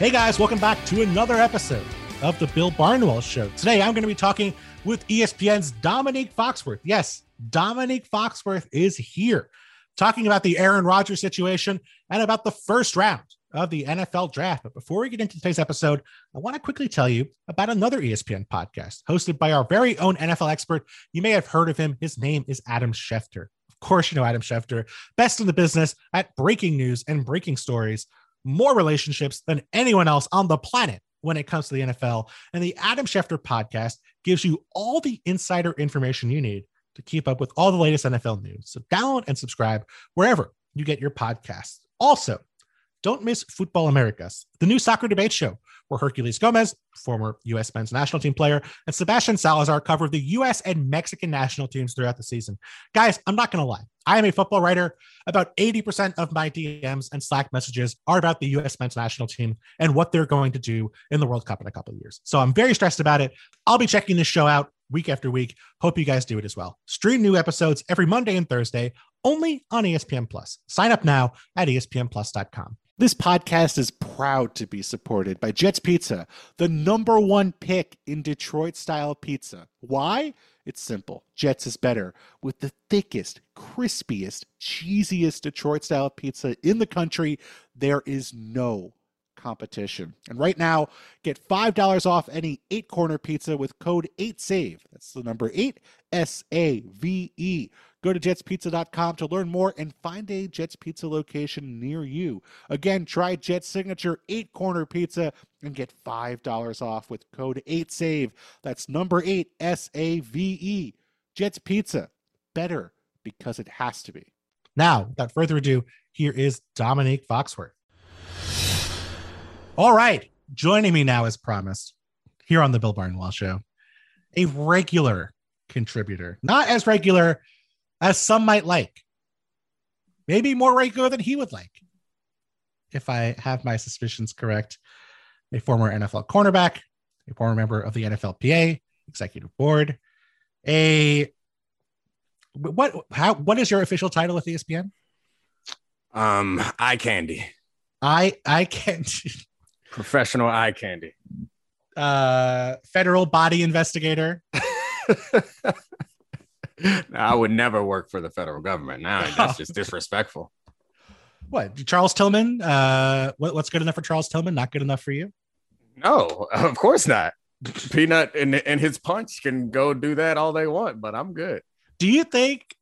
Hey guys, welcome back to another episode of the Bill Barnwell Show. Today I'm going to be talking with ESPN's Domonique Foxworth. Yes, Domonique Foxworth is here talking about the Aaron Rodgers situation and about the first round of the NFL draft. But before we get into today's episode, I want to quickly tell you about another ESPN podcast hosted by our very own NFL expert. You may have heard of him. His name is Adam Schefter. Of course, you know Adam Schefter, best in the business at breaking news and breaking stories, more relationships than anyone else on the planet when it comes to the NFL. And the Adam Schefter podcast gives you all the insider information you need to keep up with all the latest NFL news. So download and subscribe wherever you get your podcasts. Also, don't miss Futbol Americas, the new soccer debate show where Herculez Gomez, former U.S. men's national team player, and Sebastian Salazar covered the U.S. and Mexican national teams throughout the season. Guys, I'm not going to lie. I am a football writer. About 80% of my DMs and Slack messages are about the U.S. men's national team and what they're going to do in the World Cup in a couple of years. So I'm very stressed about it. I'll be checking this show out week after week. Hope you guys do it as well. Stream new episodes every Monday and Thursday only on ESPN Plus. Sign up now at espnplus.com. This podcast is proud to be supported by Jets Pizza, the number one pick in Detroit style pizza. Why? It's simple. Jets is better with the thickest, crispiest, cheesiest Detroit style pizza in the country. There is no competition. And right now, get $5 off any eight corner pizza with code 8SAVE. That's the number 8 S A V E. Go to jetspizza.com to learn more and find a Jets Pizza location near you. Again, try Jet's signature eight corner pizza and get $5 off with code 8SAVE. That's number 8 S A V E. Jets Pizza. Better because it has to be. Now, without further ado, here is Domonique Foxworth. All right. Joining me now, as promised, here on the Bill Barnwell Show, a regular contributor, not as regular as some might like, maybe more regular than he would like, if I have my suspicions correct. A former NFL cornerback, a former member of the NFLPA executive board, a what how what is your official title with ESPN? Um, eye candy. I I can't Professional eye candy. Uh, federal body investigator. I would never work for the federal government. Now that's just disrespectful. What Charles Tillman? Uh, what, what's good enough for Charles Tillman? Not good enough for you? No, of course not. Peanut and, and his punch can go do that all they want, but I'm good. Do you think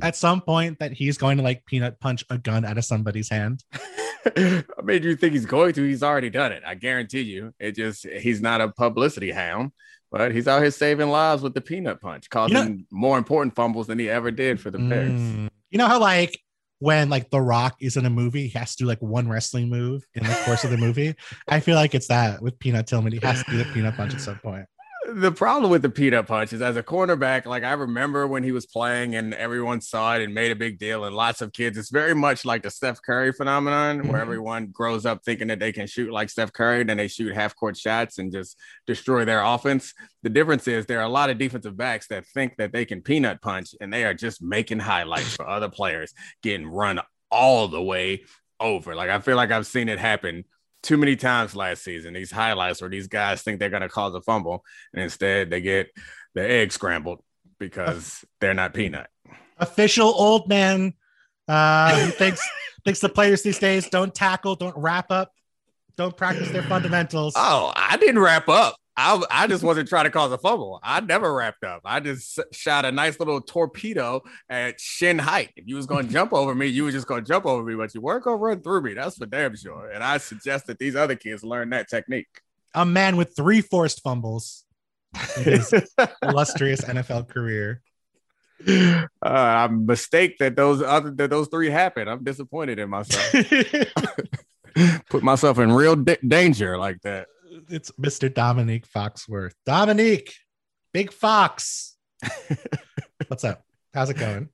at some point that he's going to like peanut punch a gun out of somebody's hand? I made you think he's going to. He's already done it. I guarantee you. It just he's not a publicity hound, but he's out here saving lives with the peanut punch, causing you know, more important fumbles than he ever did for the Bears. Mm, you know how like when like The Rock is in a movie, he has to do like one wrestling move in the course of the movie. I feel like it's that with Peanut Tillman. He has to do the peanut punch at some point the problem with the peanut punch is as a cornerback, like I remember when he was playing and everyone saw it and made a big deal, and lots of kids, it's very much like the Steph Curry phenomenon mm-hmm. where everyone grows up thinking that they can shoot like Steph Curry, then they shoot half court shots and just destroy their offense. The difference is there are a lot of defensive backs that think that they can peanut punch and they are just making highlights for other players getting run all the way over. Like I feel like I've seen it happen too many times last season. These highlights where these guys think they're going to cause a fumble, and instead they get the egg scrambled because they're not peanut. Official old man uh, who thinks thinks the players these days don't tackle, don't wrap up, don't practice their fundamentals. Oh, I didn't wrap up. I, I just wasn't trying to cause a fumble. I never wrapped up. I just shot a nice little torpedo at shin height. If you was going to jump over me, you were just going to jump over me, but you weren't going to run through me. That's for damn sure. And I suggest that these other kids learn that technique. A man with three forced fumbles in his illustrious NFL career. Uh, I mistake that those other that those three happened. I'm disappointed in myself. Put myself in real danger like that it's Mr. Domonique Foxworth. Domonique, Big Fox. What's up? How's it going?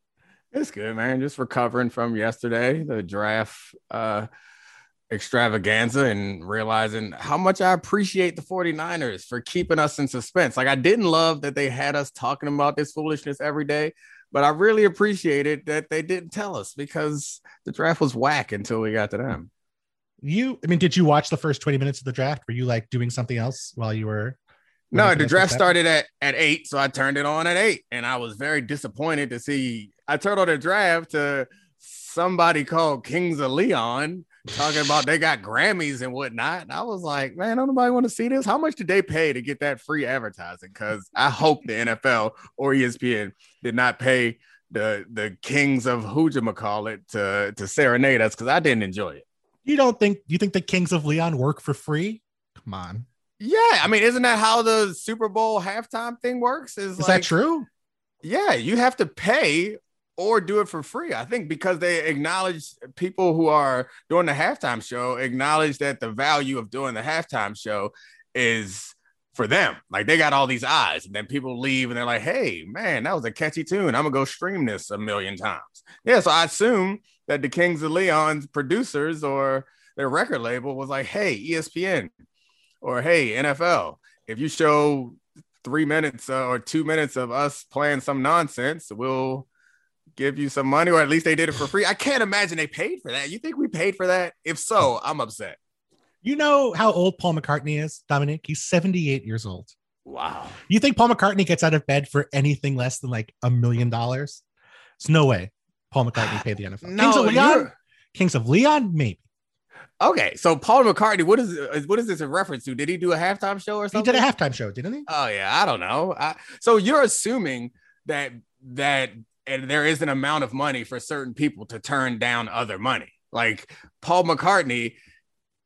It's good, man. Just recovering from yesterday, the draft uh extravaganza and realizing how much I appreciate the 49ers for keeping us in suspense. Like I didn't love that they had us talking about this foolishness every day, but I really appreciated that they didn't tell us because the draft was whack until we got to them You, I mean, did you watch the first 20 minutes of the draft? Were you like doing something else while you were? No, the draft started at, at eight, so I turned it on at eight, and I was very disappointed to see. I turned on the draft to somebody called Kings of Leon talking about they got Grammys and whatnot. And I was like, man, don't nobody want to see this. How much did they pay to get that free advertising? Because I hope the NFL or ESPN did not pay the the Kings of call it to to serenade us because I didn't enjoy it. You don't think you think the Kings of Leon work for free? Come on. Yeah, I mean, isn't that how the Super Bowl halftime thing works? Is, Is like, that true? Yeah, you have to pay or do it for free. I think because they acknowledge people who are doing the halftime show acknowledge that the value of doing the halftime show is for them. Like they got all these eyes, and then people leave and they're like, hey, man, that was a catchy tune. I'm gonna go stream this a million times. Yeah, so I assume that the Kings of Leon's producers or their record label was like, hey, ESPN or hey, NFL, if you show three minutes uh, or two minutes of us playing some nonsense, we'll give you some money, or at least they did it for free. I can't imagine they paid for that. You think we paid for that? If so, I'm upset. You know how old Paul McCartney is, Dominic? He's 78 years old. Wow. You think Paul McCartney gets out of bed for anything less than like a million dollars? It's no way. Paul McCartney paid the NFL. No, Kings of Leon? You're... Kings of Leon, maybe. Okay, so Paul McCartney, what is what is this a reference to? Did he do a halftime show or something? He did a halftime show, didn't he? Oh yeah, I don't know. I, so you're assuming that that and there is an amount of money for certain people to turn down other money. Like Paul McCartney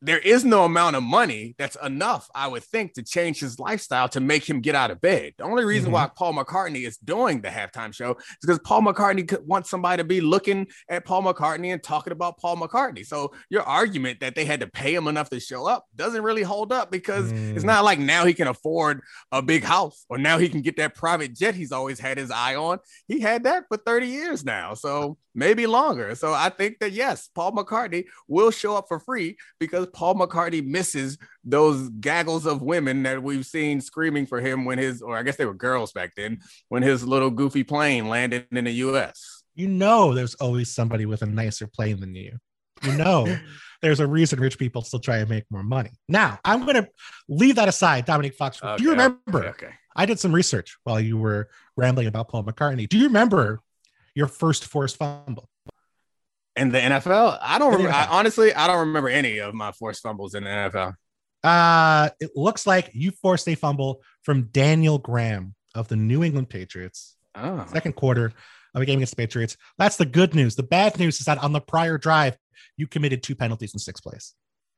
there is no amount of money that's enough, I would think, to change his lifestyle to make him get out of bed. The only reason mm-hmm. why Paul McCartney is doing the halftime show is because Paul McCartney could want somebody to be looking at Paul McCartney and talking about Paul McCartney. So your argument that they had to pay him enough to show up doesn't really hold up because mm. it's not like now he can afford a big house or now he can get that private jet he's always had his eye on. He had that for 30 years now. So maybe longer. So I think that yes, Paul McCartney will show up for free because Paul McCartney misses those gaggles of women that we've seen screaming for him when his, or I guess they were girls back then, when his little goofy plane landed in the US. You know, there's always somebody with a nicer plane than you. You know, there's a reason rich people still try to make more money. Now, I'm going to leave that aside, Dominic Fox. Okay, Do you remember? Okay, okay. I did some research while you were rambling about Paul McCartney. Do you remember your first forced fumble? In the NFL? I don't remember. I, honestly, I don't remember any of my forced fumbles in the NFL. Uh, it looks like you forced a fumble from Daniel Graham of the New England Patriots. Oh. Second quarter of a game against the Patriots. That's the good news. The bad news is that on the prior drive, you committed two penalties in six plays.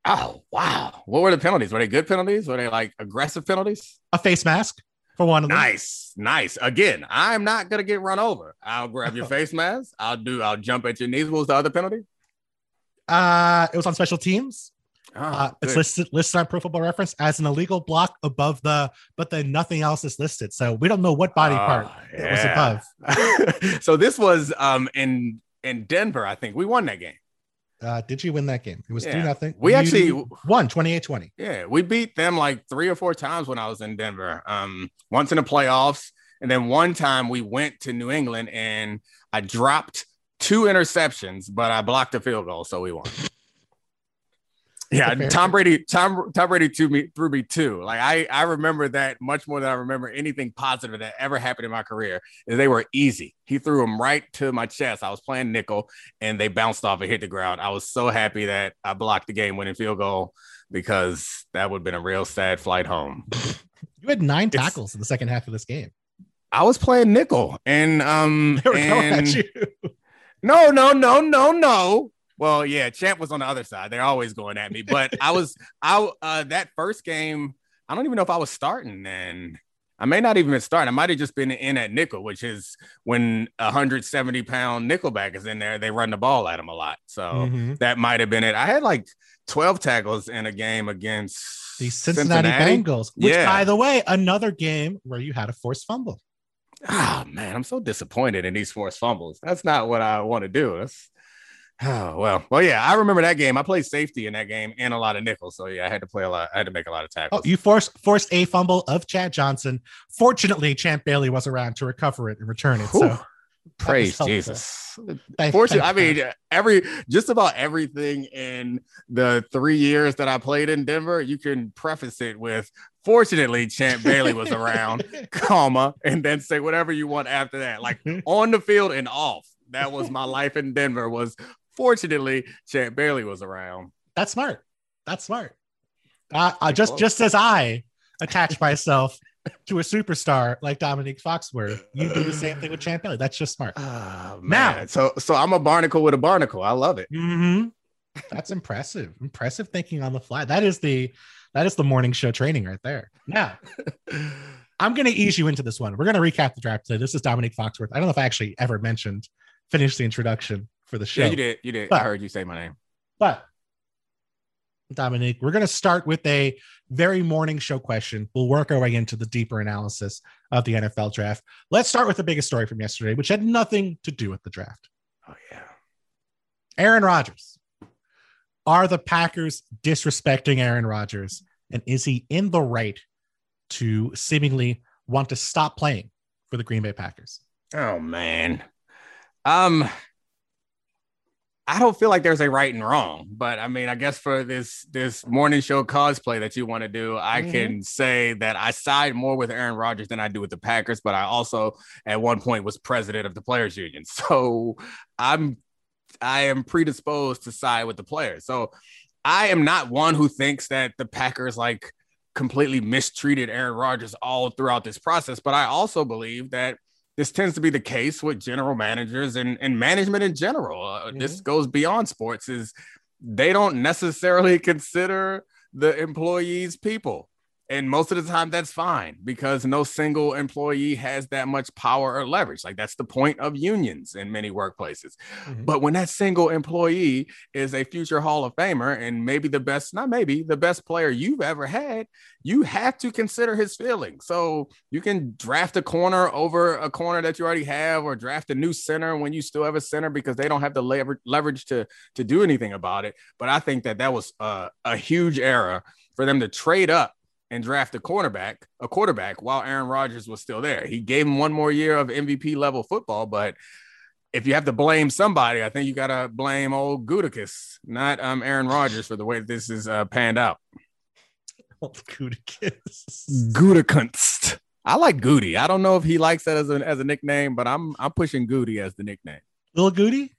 Oh, wow. What were the penalties? Were they good penalties? Were they like aggressive penalties? A face mask for one of them. Nice, nice. Again, I'm not gonna get run over. I'll grab your face mask. I'll do. I'll jump at your knees. What was the other penalty? Uh, it was on special teams. Oh, uh, it's listed listed on Pro Football Reference as an illegal block above the, but then nothing else is listed. So we don't know what body uh, part yeah. it was above. so this was um in in Denver. I think we won that game. Uh, did you win that game? It was yeah. 2 nothing. We you actually won 28 20. Yeah, we beat them like three or four times when I was in Denver. Um, once in the playoffs, and then one time we went to New England and I dropped two interceptions, but I blocked a field goal, so we won. Yeah, Tom Brady, Tom Tom Brady threw me threw me too. Like I I remember that much more than I remember anything positive that ever happened in my career. Is they were easy. He threw them right to my chest. I was playing nickel, and they bounced off and hit the ground. I was so happy that I blocked the game winning field goal because that would have been a real sad flight home. You had nine tackles it's, in the second half of this game. I was playing nickel, and um, they were and, going at you. No, no, no, no, no. Well, yeah, Champ was on the other side. They're always going at me. But I was I uh that first game, I don't even know if I was starting then. I may not even been starting. I might have just been in at nickel, which is when a 170 pound nickelback is in there, they run the ball at him a lot. So mm-hmm. that might have been it. I had like 12 tackles in a game against the Cincinnati, Cincinnati. Bengals, which yeah. by the way, another game where you had a forced fumble. Oh man, I'm so disappointed in these forced fumbles. That's not what I want to do. That's Oh well, well yeah, I remember that game. I played safety in that game and a lot of nickel, so yeah, I had to play a lot. I had to make a lot of oh, tackles. Oh, you forced forced a fumble of Chad Johnson. Fortunately, Champ Bailey was around to recover it and return it. Whew. So Praise Jesus. Fortunately, I mean, every just about everything in the three years that I played in Denver, you can preface it with fortunately Champ Bailey was around, comma, and then say whatever you want after that. Like on the field and off. That was my life in Denver was fortunately Champ Bailey was around. That's smart. That's smart. Uh, uh, just just as I attach myself to a superstar like Domonique Foxworth, you do the same thing with Champ Bailey. That's just smart. Oh, now, so so I'm a barnacle with a barnacle. I love it. Mm-hmm. That's impressive. Impressive thinking on the fly. That is the that is the morning show training right there. Now, I'm going to ease you into this one. We're going to recap the draft today. This is Domonique Foxworth. I don't know if I actually ever mentioned, finished the introduction for the show. Yeah, you did. You did. But, I heard you say my name. But Domonique, we're going to start with a very morning show question. We'll work our way into the deeper analysis of the NFL draft. Let's start with the biggest story from yesterday, which had nothing to do with the draft. Oh, yeah. Aaron Rodgers. Are the Packers disrespecting Aaron Rodgers? And is he in the right to seemingly want to stop playing for the Green Bay Packers? Oh, man. Um, I don't feel like there's a right and wrong, but I mean, I guess for this this morning show cosplay that you want to do, I mm-hmm. can say that I side more with Aaron Rodgers than I do with the Packers, but I also at one point was president of the players union. So I'm I am predisposed to side with the players. So I am not one who thinks that the Packers like completely mistreated Aaron Rodgers all throughout this process, but I also believe that this tends to be the case with general managers and, and management in general. Uh, mm-hmm. This goes beyond sports is they don't necessarily consider the employees people. And most of the time, that's fine because no single employee has that much power or leverage. Like, that's the point of unions in many workplaces. Mm-hmm. But when that single employee is a future Hall of Famer and maybe the best, not maybe the best player you've ever had, you have to consider his feelings. So you can draft a corner over a corner that you already have, or draft a new center when you still have a center because they don't have the lever- leverage to, to do anything about it. But I think that that was a, a huge error for them to trade up and draft a cornerback, a quarterback, while Aaron Rodgers was still there. He gave him one more year of MVP level football, but if you have to blame somebody, I think you got to blame old Gutekunst, not um Aaron Rodgers, for the way this is uh, panned out. Old Gutekunst. Gutekunst. I like Goody. I don't know if he likes that as a as a nickname, but I'm I'm pushing Goody as the nickname. Little Goody,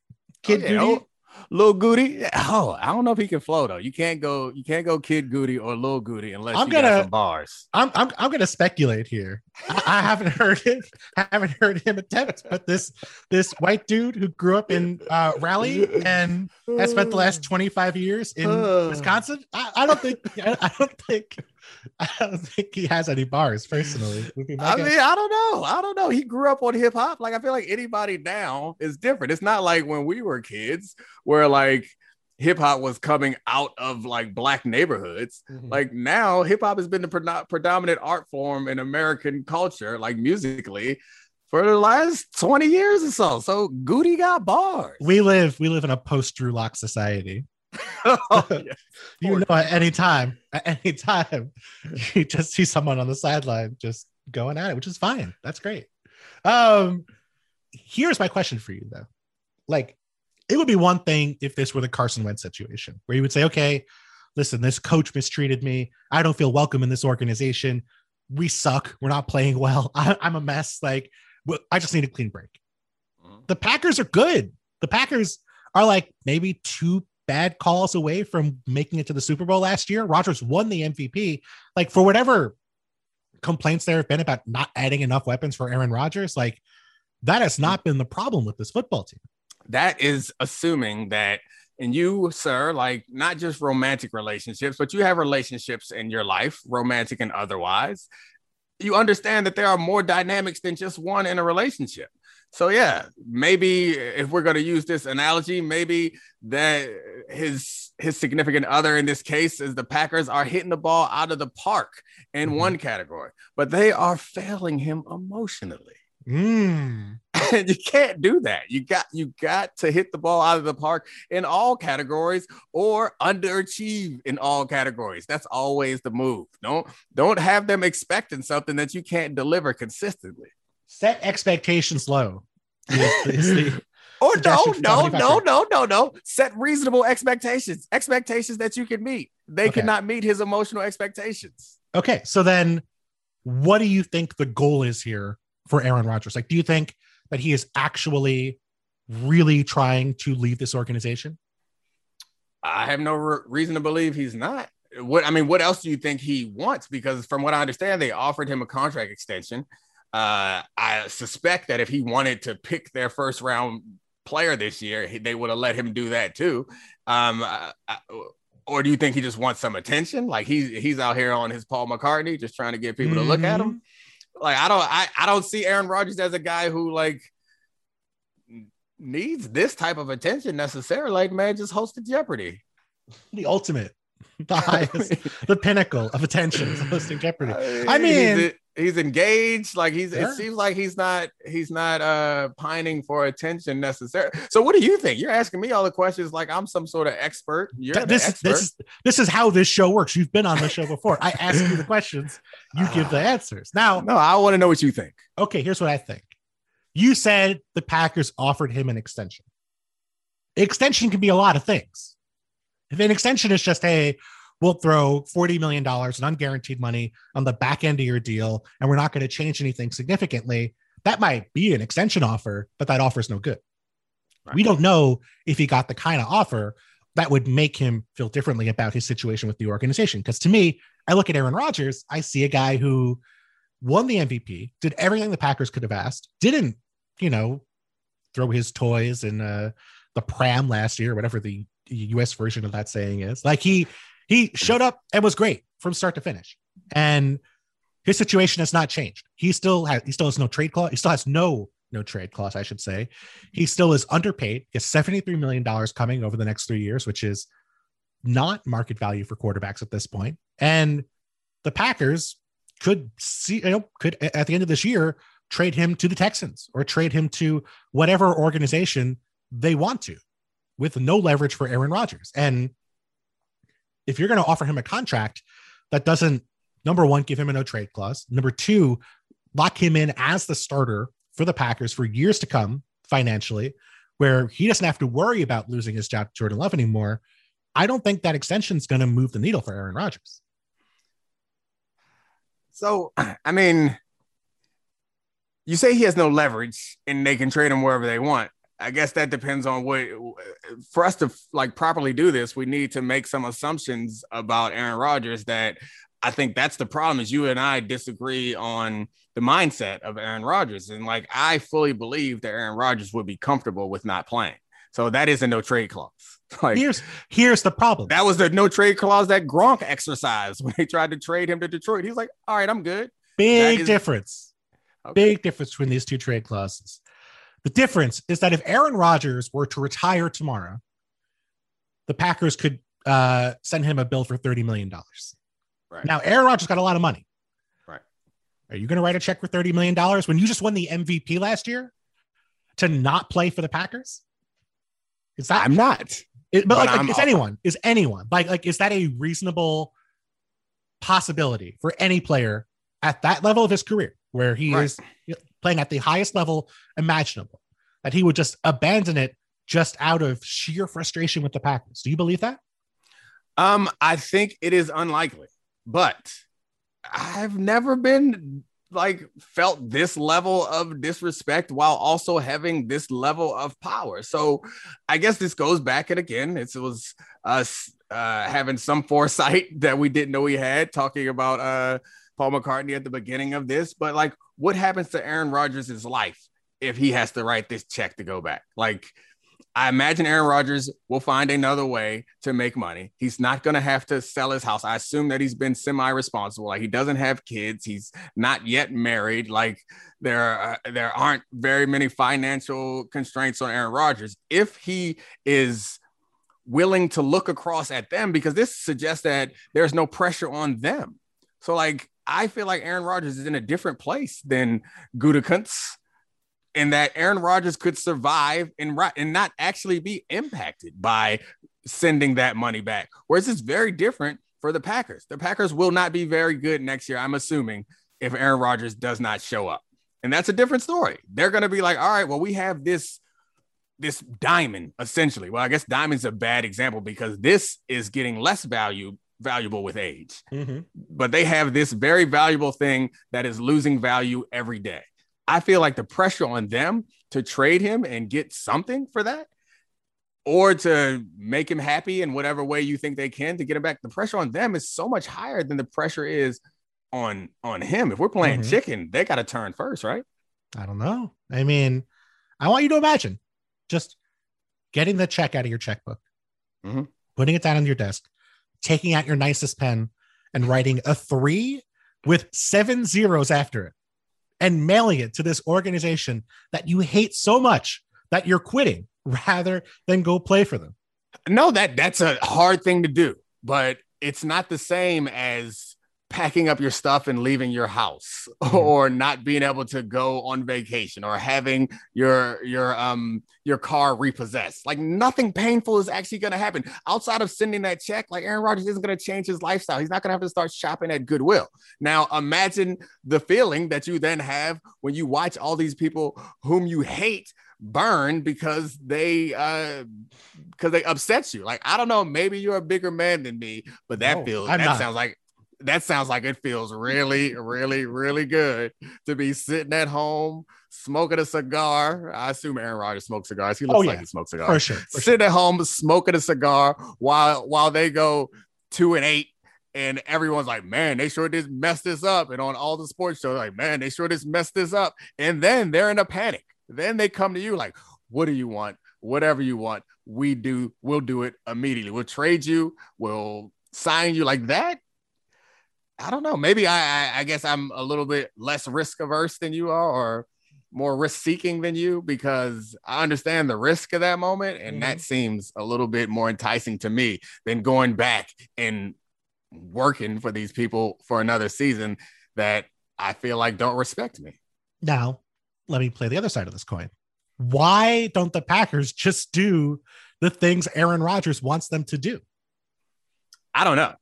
Kid oh, yeah. Goody. Lil Goody. Oh, I don't know if he can flow though. You can't go. You can't go Kid Goody or Lil Goody unless I'm you gonna, got some bars. I'm I'm, I'm gonna speculate here. I, I haven't heard him. I haven't heard him attempt. But this this white dude who grew up in uh, Raleigh and has spent the last 25 years in Wisconsin. I, I don't think. I, I don't think. I don't think he has any bars personally. I mean, I don't know. I don't know. He grew up on hip hop. Like I feel like anybody now is different. It's not like when we were kids where like hip hop was coming out of like black neighborhoods. Mm-hmm. Like now, hip hop has been the pre- predominant art form in American culture, like musically, for the last 20 years or so. So Goody got bars. We live, we live in a post Drew Lock society. oh, you know, at any time, at any time, you just see someone on the sideline just going at it, which is fine. That's great. Um, here's my question for you though. Like, it would be one thing if this were the Carson Wentz situation, where you would say, okay, listen, this coach mistreated me. I don't feel welcome in this organization. We suck. We're not playing well. I, am a mess. Like, I just need a clean break. Mm-hmm. The Packers are good. The Packers are like maybe two bad calls away from making it to the Super Bowl last year. Rodgers won the MVP. Like for whatever complaints there have been about not adding enough weapons for Aaron Rodgers, like that has not been the problem with this football team. That is assuming that and you, sir, like not just romantic relationships, but you have relationships in your life, romantic and otherwise. You understand that there are more dynamics than just one in a relationship. So yeah, maybe if we're going to use this analogy, maybe that his his significant other in this case is the Packers are hitting the ball out of the park in mm-hmm. one category, but they are failing him emotionally. Mm. you can't do that. You got you got to hit the ball out of the park in all categories or underachieve in all categories. That's always the move. Don't don't have them expecting something that you can't deliver consistently set expectations low or oh, no, no, no, no, no, no. Set reasonable expectations, expectations that you can meet. They okay. cannot meet his emotional expectations. Okay, so then, what do you think the goal is here for Aaron Rodgers? Like, do you think that he is actually really trying to leave this organization? I have no re- reason to believe he's not. What I mean, what else do you think he wants? Because from what I understand, they offered him a contract extension. Uh, I suspect that if he wanted to pick their first round player this year, they would have let him do that too. Um, I, I, or do you think he just wants some attention? Like he's he's out here on his Paul McCartney, just trying to get people mm-hmm. to look at him. Mm-hmm. Like I don't I, I don't see Aaron Rodgers as a guy who like needs this type of attention necessarily. Like man, just hosted Jeopardy. The ultimate, the highest, the pinnacle of attention hosting Jeopardy. I mean, he's engaged like he's yeah. it seems like he's not he's not uh pining for attention necessarily so what do you think? You're asking me all the questions like i'm some sort of expert. You're this, expert. this this is how this show works. You've been on the show before. I ask you the questions you give the answers. Now no i want to know what you think. Okay here's what i think. You said the packers offered him an extension. Extension can be a lot of things. If an extension is just hey we'll throw $40 million in unguaranteed money on the back end of your deal, and we're not going to change anything significantly. That might be an extension offer, but that offer is no good. Right. We don't know if he got the kind of offer that would make him feel differently about his situation with the organization. Because to me, I look at Aaron Rodgers, I see a guy who won the MVP, did everything the Packers could have asked, didn't, you know, throw his toys in uh, the pram last year, whatever the US version of that saying is. Like he he showed up and was great from start to finish. And his situation has not changed. He still has he still has no trade clause. He still has no no trade clause, I should say. He still is underpaid. He has $73 million coming over the next three years, which is not market value for quarterbacks at this point. And the Packers could see, you know, could at the end of this year trade him to the Texans or trade him to whatever organization they want to with no leverage for Aaron Rodgers. And if you're going to offer him a contract that doesn't number one give him a no trade clause, number two lock him in as the starter for the Packers for years to come financially, where he doesn't have to worry about losing his job to Jordan Love anymore. I don't think that extension is going to move the needle for Aaron Rodgers. So, I mean, you say he has no leverage and they can trade him wherever they want. I guess that depends on what for us to like properly do this, we need to make some assumptions about Aaron Rodgers that I think that's the problem is you and I disagree on the mindset of Aaron Rodgers. And like I fully believe that Aaron Rodgers would be comfortable with not playing. So that is a no trade clause. Like here's here's the problem. That was the no trade clause that Gronk exercised when they tried to trade him to Detroit. He's like, all right, I'm good. Big is- difference. Okay. Big difference between these two trade clauses. The difference is that if Aaron Rodgers were to retire tomorrow, the Packers could uh, send him a bill for $30 million. Right. Now, Aaron Rodgers got a lot of money. Right. Are you going to write a check for $30 million when you just won the MVP last year to not play for the Packers? Is that I'm not. It, but, but, like, like is anyone, is anyone like, like, is that a reasonable possibility for any player at that level of his career where he right. is playing at the highest level imaginable, that he would just abandon it just out of sheer frustration with the Packers. Do you believe that? Um, I think it is unlikely, but I've never been like felt this level of disrespect while also having this level of power. So I guess this goes back and again, it was us uh, having some foresight that we didn't know we had, talking about uh, Paul McCartney at the beginning of this, but like what happens to Aaron Rodgers' life if he has to write this check to go back? Like, I imagine Aaron Rodgers will find another way to make money. He's not going to have to sell his house. I assume that he's been semi responsible. Like, he doesn't have kids. He's not yet married. Like, there, are, there aren't very many financial constraints on Aaron Rodgers. If he is willing to look across at them, because this suggests that there's no pressure on them. So, like, I feel like Aaron Rodgers is in a different place than Gutekunst, and that Aaron Rodgers could survive and and not actually be impacted by sending that money back. Whereas it's very different for the Packers. The Packers will not be very good next year, I'm assuming, if Aaron Rodgers does not show up. And that's a different story. They're going to be like, all right, well, we have this this diamond essentially. Well, I guess diamond's a bad example because this is getting less value valuable with age. Mm-hmm. But they have this very valuable thing that is losing value every day. I feel like the pressure on them to trade him and get something for that or to make him happy in whatever way you think they can to get him back the pressure on them is so much higher than the pressure is on on him if we're playing mm-hmm. chicken they got to turn first right i don't know i mean i want you to imagine just getting the check out of your checkbook, mm-hmm. putting it down on your desk, taking out your nicest pen and writing a three with seven zeros after it and mailing it to this organization that you hate so much that you're quitting rather than go play for them. No, that that's a hard thing to do, but it's not the same as packing up your stuff and leaving your house mm-hmm. or not being able to go on vacation or having your your um your car repossessed. Like nothing painful is actually going to happen. Outside of sending that check like Aaron Rodgers isn't going to change his lifestyle. He's not going to have to start shopping at Goodwill. Now imagine the feeling that you then have when you watch all these people whom you hate burn because they uh because they upset you. Like i don't know maybe you're a bigger man than me but that no, feels I'm that not. sounds like that sounds like it feels really, really, really good to be sitting at home smoking a cigar. I assume Aaron Rodgers smokes cigars. He looks oh, yeah. like he smokes cigars. For sure. For sitting sure. at home smoking a cigar while while they go two and eight. And everyone's like, man, they sure did mess this up. And on all the sports shows, like, man, they sure just messed this up. And then they're in a panic. Then they come to you like, what do you want? Whatever you want, we do, we'll do it immediately. We'll trade you, we'll sign you like that I don't know. Maybe I, I, I guess I'm a little bit less risk averse than you are, or more risk seeking than you, because I understand the risk of that moment, and mm-hmm. that seems a little bit more enticing to me than going back and working for these people for another season that I feel like don't respect me. Now, let me play the other side of this coin. Why don't the Packers just do the things Aaron Rodgers wants them to do? I don't know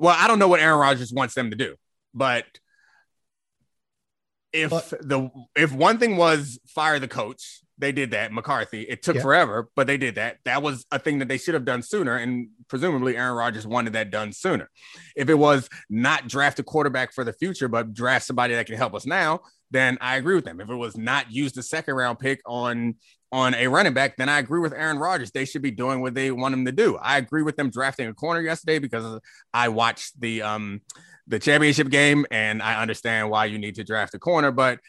well, I don't know what Aaron Rodgers wants them to do, but if but, the if one thing was fire the coach, they did that. McCarthy. It took yeah. forever, but they did that. That was a thing that they should have done sooner, and presumably Aaron Rodgers wanted that done sooner. If it was not draft a quarterback for the future, but draft somebody that can help us now, then I agree with them. If it was not use the second round pick on on a running back, then I agree with Aaron Rodgers. They should be doing what they want them to do. I agree with them drafting a corner yesterday because I watched the um the championship game and I understand why you need to draft a corner. But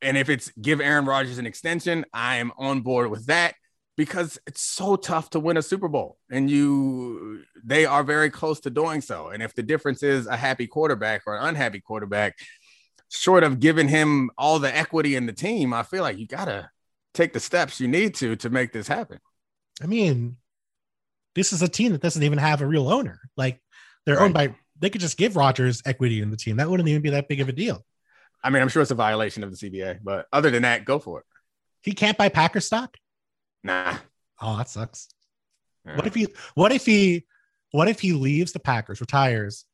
and if it's give Aaron Rodgers an extension, I am on board with that because it's so tough to win a Super Bowl and you they are very close to doing so. And if the difference is a happy quarterback or an unhappy quarterback, short of giving him all the equity in the team, I feel like you gotta take the steps you need to to make this happen. I mean, this is a team that doesn't even have a real owner. Like they're right. owned by they could just give Rodgers equity in the team. That wouldn't even be that big of a deal. I mean, I'm sure it's a violation of the CBA, but other than that, go for it. He can't buy Packer stock? Nah. Oh, that sucks. What if he what if he what if he leaves the Packers, retires,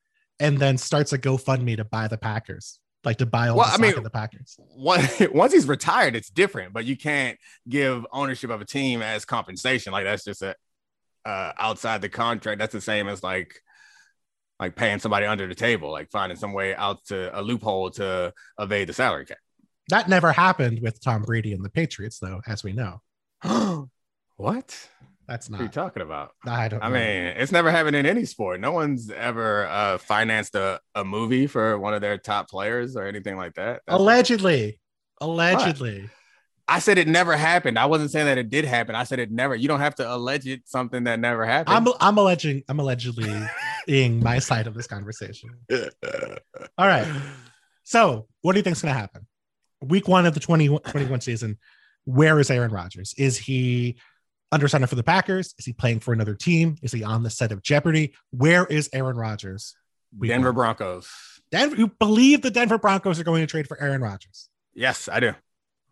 and then starts a GoFundMe to buy the Packers? Like to buy all well, the I mean, the Packers. Once he's retired, it's different, but you can't give ownership of a team as compensation. Like that's just a uh, outside the contract. That's the same as like like paying somebody under the table, like finding some way out to a loophole to evade the salary cap. That never happened with Tom Brady and the Patriots, though, as we know. what? That's not. What are you talking about? I don't. I know. mean, it's never happened in any sport. No one's ever uh, financed a, a movie for one of their top players or anything like that. That's allegedly, allegedly. What? I said it never happened. I wasn't saying that it did happen. I said it never. You don't have to allege it something that never happened. I'm I'm alleging. I'm allegedly being my side of this conversation. All right. So, what do you think's going to happen? Week one of the 2021 season. Where is Aaron Rodgers? Is he under center for the Packers? Is he playing for another team? Is he on the set of Jeopardy? Where is Aaron Rodgers? Denver Broncos. Denver, you believe the Denver Broncos are going to trade for Aaron Rodgers? Yes, I do.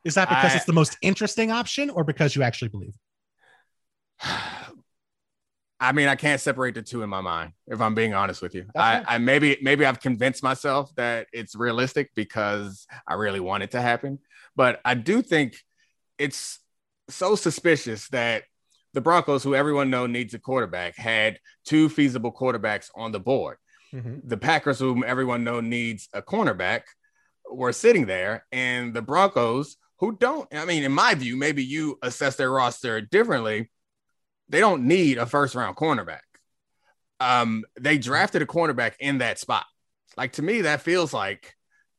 Is that because I, it's the most interesting option or because you actually believe? I mean, I can't separate the two in my mind. If I'm being honest with you, I, I maybe maybe I've convinced myself that it's realistic because I really want it to happen. But I do think it's so suspicious that the Broncos, who everyone know needs a quarterback, had two feasible quarterbacks on the board. Mhm. The Packers, whom everyone know needs a cornerback, were sitting there, and the Broncos, who don't, I mean, in my view, maybe you assess their roster differently. They don't need a first round cornerback. Um, they drafted a cornerback in that spot. Like to me, that feels like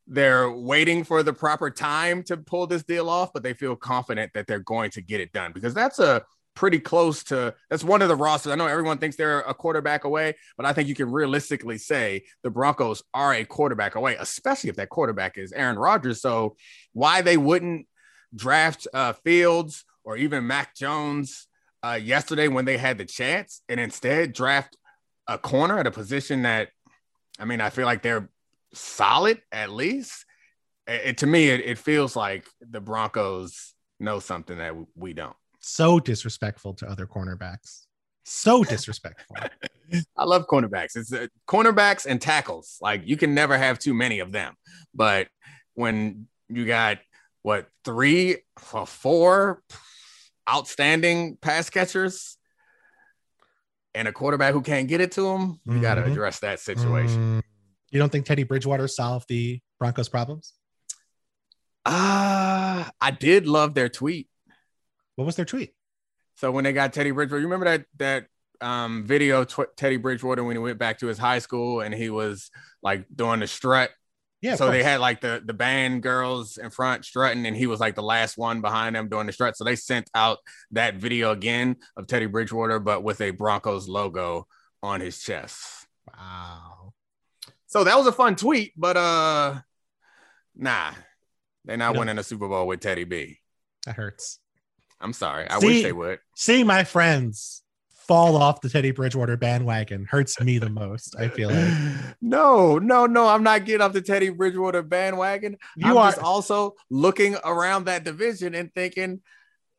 they're waiting for the proper time to pull this deal off, but they feel confident that they're going to get it done because that's a pretty close to that's one of the rosters. I know everyone thinks they're a quarterback away, but I think you can realistically say the Broncos are a quarterback away, especially if that quarterback is Aaron Rodgers. So why they wouldn't draft uh, Fields or even Mac Jones uh, yesterday when they had the chance and instead draft a corner at a position that I mean, I feel like they're solid at least. It, it- to me, it, it feels like the Broncos know something that we don't. So disrespectful to other cornerbacks. So disrespectful. I love cornerbacks. It's uh, cornerbacks and tackles. Like you can never have too many of them. But when you got what three or four outstanding pass catchers and a quarterback who can't get it to them, you got to address that situation. Mm. You don't think Teddy Bridgewater solved the Broncos' problems? Ah, I did love their tweet. What was their tweet? So when they got Teddy Bridgewater, you remember that that um, video tw- Teddy Bridgewater when he went back to his high school and he was like doing the strut. Yeah. so they had like the the band girls in front strutting, and he was like the last one behind them doing the strut. So they sent out that video again of Teddy Bridgewater, but with a Broncos logo on his chest. Wow. So that was a fun tweet, but uh, nah, they're not know- winning a Super Bowl with Teddy B. That hurts. I'm sorry. I See- wish they would. See my friends fall off the Teddy Bridgewater bandwagon hurts me the most. I feel like no, no, no. I'm not getting off the Teddy Bridgewater bandwagon. you I'm are. just also looking around that division and thinking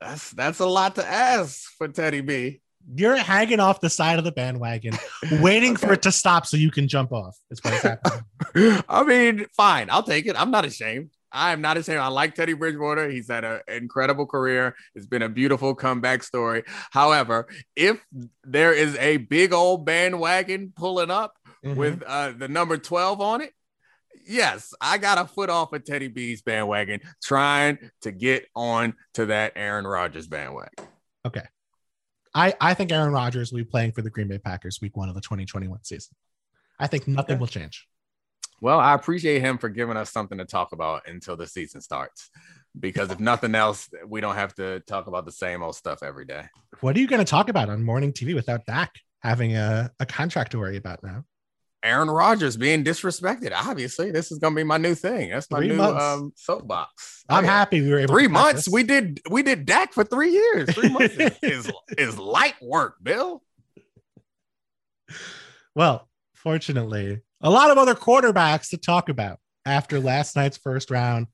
that's that's a lot to ask for Teddy B. You're hanging off the side of the bandwagon, waiting for it to stop so you can jump off. That's what's happening. I mean, fine. I'll take it. I'm not ashamed. I am not ashamed. I like Teddy Bridgewater. He's had an incredible career. It's been a beautiful comeback story. However, if there is a big old bandwagon pulling up Mhm. with uh, the number 12 on it, yes, I got a foot off of Teddy B's bandwagon trying to get on to that Aaron Rodgers bandwagon. I, I think Aaron Rodgers will be playing for the Green Bay Packers week one of the 2021 season. I think nothing Okay. will change. Well, I appreciate him for giving us something to talk about until the season starts. Because if nothing else, we don't have to talk about the same old stuff every day. What are you going to talk about on morning TV without Dak having a, a contract to worry about now? Aaron Rodgers being disrespected. Obviously, this is gonna be my new thing. That's my Three new months. um, soapbox. I'm happy we were able Three months. this. We did we did Dak for three years. Three months is, is is light work, Bill. Well, fortunately, a lot of other quarterbacks to talk about after last night's first round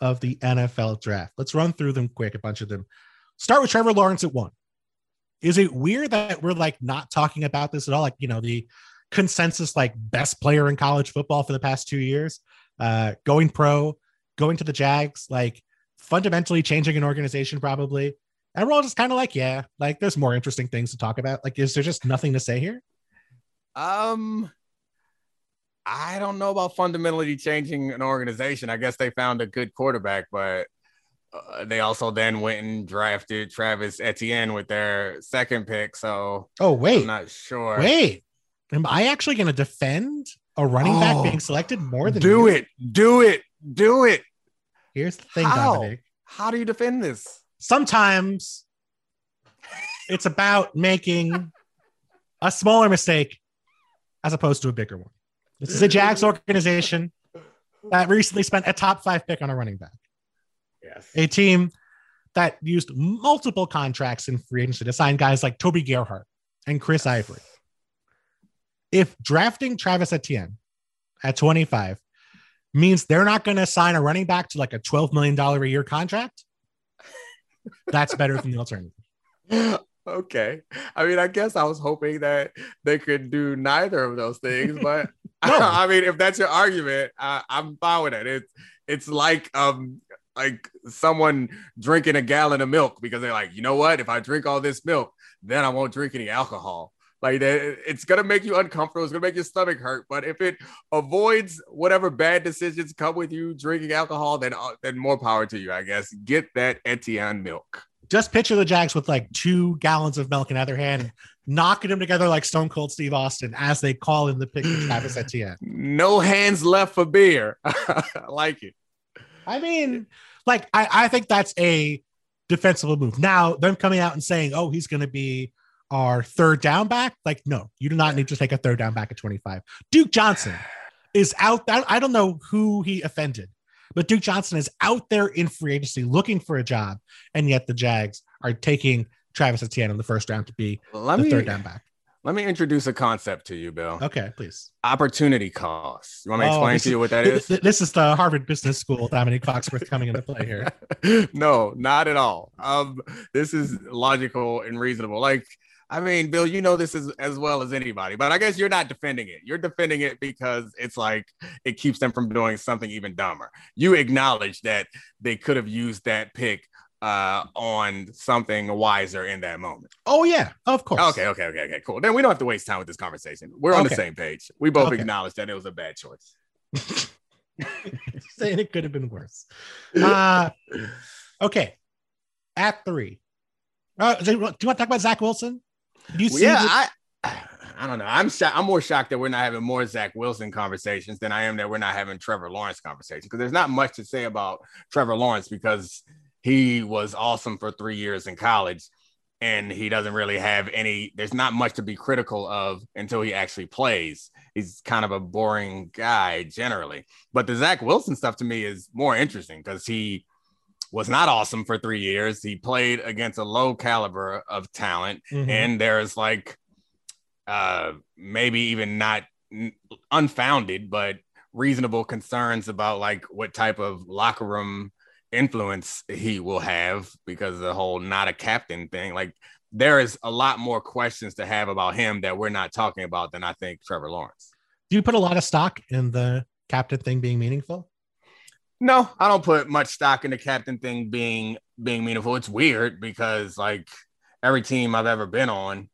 of the NFL draft. Let's run through them quick, a bunch of them. Start with Trevor Lawrence at one. Is it weird that we're like not talking about this at all? Like, you know, the consensus like best player in college football for the past two years, uh, going pro, going to the Jags, like fundamentally changing an organization, probably. And we're all just kind of like, yeah, like there's more interesting things to talk about. Like, is there just nothing to say here? Um, I don't know about fundamentally changing an organization. I guess they found a good quarterback, but uh, they also then went and drafted Travis Etienne with their second pick. So Oh, wait, I'm not sure. Wait, am I actually going to defend a running back Oh, being selected more than do you? it, do it, do it. Here's the thing, How? Dominic. How do you defend this? Sometimes it's about making a smaller mistake as opposed to a bigger one. This is a Jags organization that recently spent a top five pick on a running back, Yes. a team that used multiple contracts in free agency to sign guys like Toby Gerhart and Chris Ivory. If drafting Travis Etienne at 25 means they're not going to sign a running back to like a $12 million a year contract, that's better than the alternative. okay. I mean, I guess I was hoping that they could do neither of those things, but I mean, if that's your argument, I, I'm fine with it. It's it's like um like someone drinking a gallon of milk because they're like, you know what? If I drink all this milk, then I won't drink any alcohol. Like that, it's gonna make you uncomfortable. It's gonna make your stomach hurt. But if it avoids whatever bad decisions come with you drinking alcohol, then uh, then more power to you. I guess get that Evian milk. Just picture the Jags with like two gallons of milk in either hand, knocking them together like Stone Cold Steve Austin as they call in the pick of Travis Etienne. No hands left for beer. I like it. I mean, like I, I think that's a defensible move. Now, them coming out and saying, "Oh, he's going to be our third down back," like, no, you do not need to take a third down back at 25. Duke Johnson is out. I don't know who he offended, but Duke Johnson is out there in free agency looking for a job, and yet the Jags are taking Travis Etienne in the first round to be Let the me, third down back. Let me introduce a concept to you, Bill. Okay, please. Opportunity cost. You want me to oh, explain to you what that is? This is the Harvard Business School, Domonique Foxworth coming into play here. no, not at all. Um, this is logical and reasonable. Like, I mean, Bill, you know this is as well as anybody, but I guess you're not defending it. You're defending it because it's like it keeps them from doing something even dumber. You acknowledge that they could have used that pick uh on something wiser in that moment. Oh yeah, of course. Okay, okay, okay, okay, cool. Then we don't have to waste time with this conversation. We're on okay. the same page. We both okay. acknowledge that it was a bad choice. Saying it could have been worse. Uh okay. At three. Uh, do you want to talk about Zach Wilson? You see yeah, I I don't know. I'm shocked. I'm more shocked that we're not having more Zach Wilson conversations than I am that we're not having Trevor Lawrence conversations because there's not much to say about Trevor Lawrence because he was awesome for three years in college and he doesn't really have any there's not much to be critical of until he actually plays he's kind of a boring guy generally but the zach wilson stuff to me is more interesting because he was not awesome for three years he played against a low caliber of talent mm-hmm. and there's like uh maybe even not unfounded but reasonable concerns about like what type of locker room influence he will have because of the whole not a captain thing. Like there is a lot more questions to have about him that we're not talking about than I think Trevor Lawrence. Do you put a lot of stock in the captain thing being meaningful? No, I don't put much stock in the captain thing being being meaningful. It's weird because like every team I've ever been on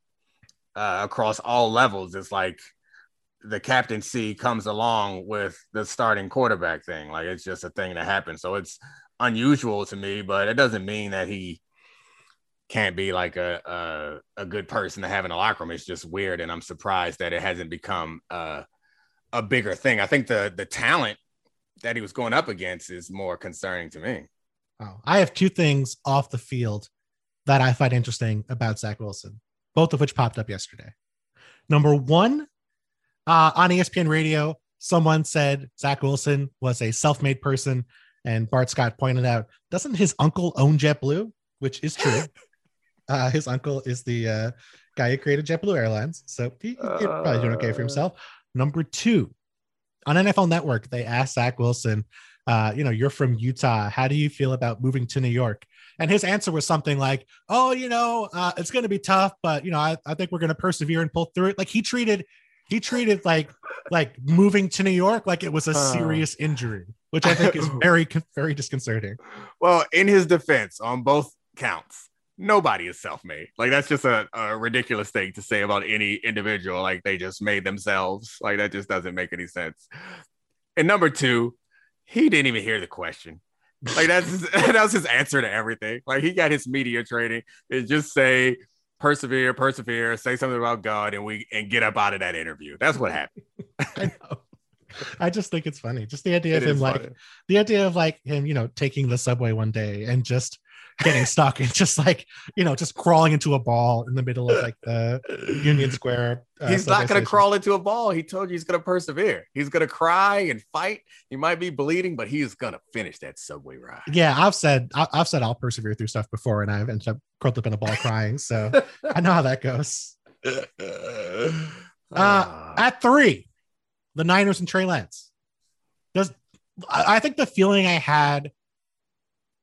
uh, across all levels is like the captaincy comes along with the starting quarterback thing. Like it's just a thing that happens. So it's unusual to me, but it doesn't mean that he can't be like a a, a good person to have in a locker room. It's just weird, and I'm surprised that it hasn't become a a bigger thing. I think the the talent that he was going up against is more concerning to me. Oh, I have two things off the field that I find interesting about Zach Wilson, both of which popped up yesterday. Number one, uh, on ESPN Radio, someone said Zach Wilson was a self-made person and Bart Scott pointed out, doesn't his uncle own JetBlue? Which is true. uh, his uncle is the uh, guy who created JetBlue Airlines. So he, he probably doing okay for himself. Number two, on NFL Network, they asked Zach Wilson, uh, you know, you're from Utah. How do you feel about moving to New York? And his answer was something like, oh, you know, uh, it's going to be tough, but, you know, I, I think we're going to persevere and pull through it. Like he treated, he treated like, like moving to New York like it was a serious injury which I think is very, very disconcerting. Well, in his defense, on both counts, nobody is self-made. Like that's just a, a, ridiculous thing to say about any individual. Like they just made themselves. Like that just doesn't make any sense. And number two, he didn't even hear the question. Like that's that was his answer to everything. Like he got his media training. It just say persevere, persevere, say something about God, and we and get up out of that interview. That's what happened. I know. I just think it's funny. Just the idea it of him like the idea of like him, you know, taking the subway one day and just getting stuck and just like you know just crawling into a ball in the middle of like the union square uh, he's not going to crawl into a ball. He told you he's going to persevere. He's going to cry and fight. He might be bleeding but he's going to finish that subway ride. Yeah i've said i've said i'll persevere through stuff before and i've ended up curled up in a ball crying so i know how that goes. Uh, at three the Niners and Trey Lance. Does I think the feeling I had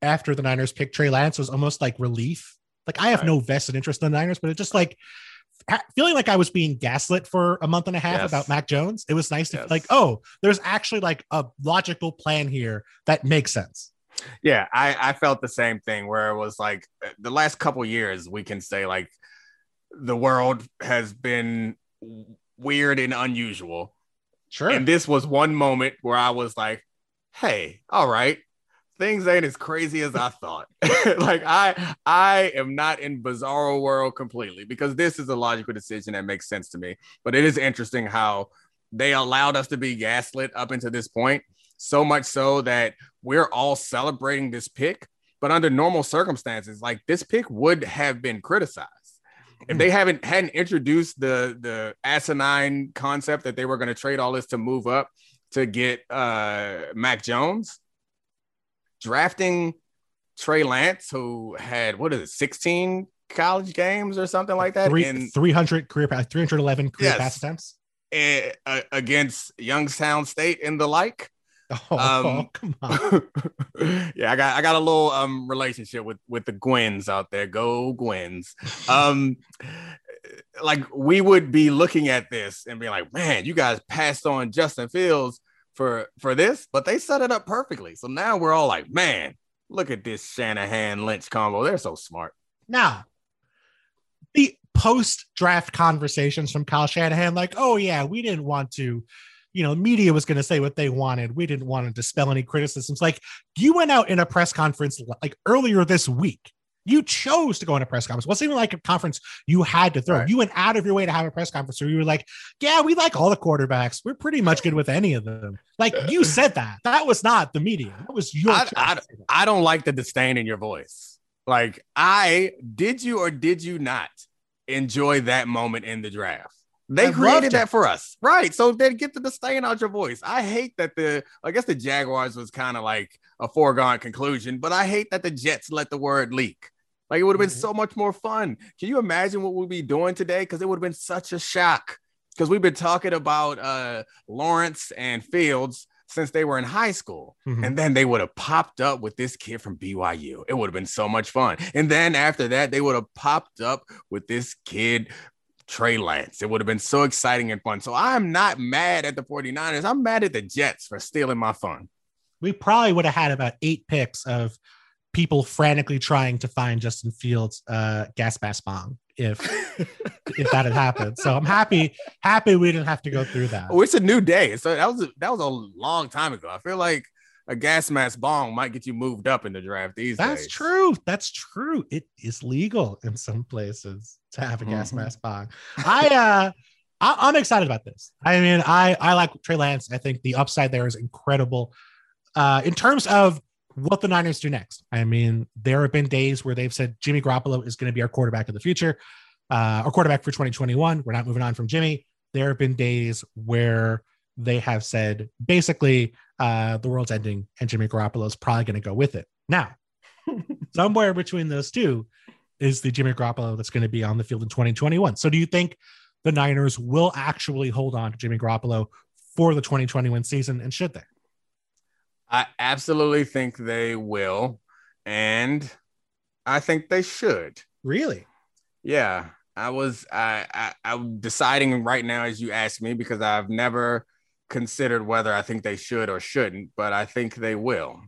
after the Niners picked Trey Lance was almost like relief. Like I have Right. no vested interest in the Niners, but it just like feeling like I was being gaslit for a month and a half Yes. about Mac Jones. It was nice to Yes. like, oh, there's actually like a logical plan here that makes sense. Yeah, I, I felt the same thing where it was like the last couple years, we can say like the world has been weird and unusual. Sure. And this was one moment where I was like, hey, all right, things ain't as crazy as I thought. like I I am not in bizarro world completely because this is a logical decision that makes sense to me. But it is interesting how they allowed us to be gaslit up until this point, so much so that we're all celebrating this pick. But under normal circumstances, like this pick would have been criticized if they haven't hadn't introduced the the asinine concept that they were going to trade all this to move up to get uh Mac Jones, drafting Trey Lance, who had what is it, 16 college games or something like that, Three, in 300 career pass, 311 career Yes. pass attempts. against Youngstown State and the like. Oh, Um, come on. yeah, I got I got a little um relationship with with the Gwens out there. Go Gwens. Um like we would be looking at this and be like, man, you guys passed on Justin Fields for for this, but they set it up perfectly. So now we're all like, man, look at this Shanahan Lynch combo. They're so smart. Now, the post draft conversations from Kyle Shanahan, like, oh, yeah, we didn't want to, you know, media was going to say what they wanted. We didn't want to dispel any criticisms. Like, you went out in a press conference like earlier this week. You chose to go in a press conference. It wasn't even like a conference you had to throw. Right. You went out of your way to have a press conference where you were like, yeah, we like all the quarterbacks. We're pretty much good with any of them. Like, you said that. That was not the media. That was your. I- I- to say that. I don't like the disdain in your voice. Like, I did you or did you not enjoy that moment in the draft? They I created that for us, right? So then get the disdain out your voice. I hate that the, I guess the Jaguars was kind of like a foregone conclusion, but I hate that the Jets let the word leak. Like it would have been Mhm. so much more fun. Can you imagine what we'd be doing today? Because it would have been such a shock. Because we've been talking about uh, Lawrence and Fields since they were in high school. Mhm. And then they would have popped up with this kid from BYU. It would have been so much fun. And then after that, they would have popped up with this kid, Trey Lance. It would have been so exciting and fun. So I'm not mad at the 49ers. I'm mad at the Jets for stealing my fun. we probably would have had about eight picks of people frantically trying to find Justin Fields uh gas mask bong if if that had happened. So I'm happy happy we didn't have to go through that. Oh, it's a new day. So that was a, that was a long time ago. I feel like a gas mask bong might get you moved up in the draft these That's days. true. That's true. It is legal in some places to have a gas Mhm. mask bong. I uh I, I'm excited about this. I mean, I I like Trey Lance. I think the upside there is incredible. Uh, in terms of what the Niners do next, I mean, there have been days where they've said Jimmy Garoppolo is going to be our quarterback of the future, uh, our quarterback for 2021. We're not moving on from Jimmy. There have been days where they have said basically uh, the world's ending and Jimmy Garoppolo is probably going to go with it. Now, somewhere between those two is the Jimmy Garoppolo that's going to be on the field in 2021. So, do you think the Niners will actually hold on to Jimmy Garoppolo for the 2021 season, and should they? I absolutely think they will. And I think they should. Really? Yeah, I was I, I I'm deciding right now as you ask me because I've never considered whether I think they should or shouldn't, but I think they will.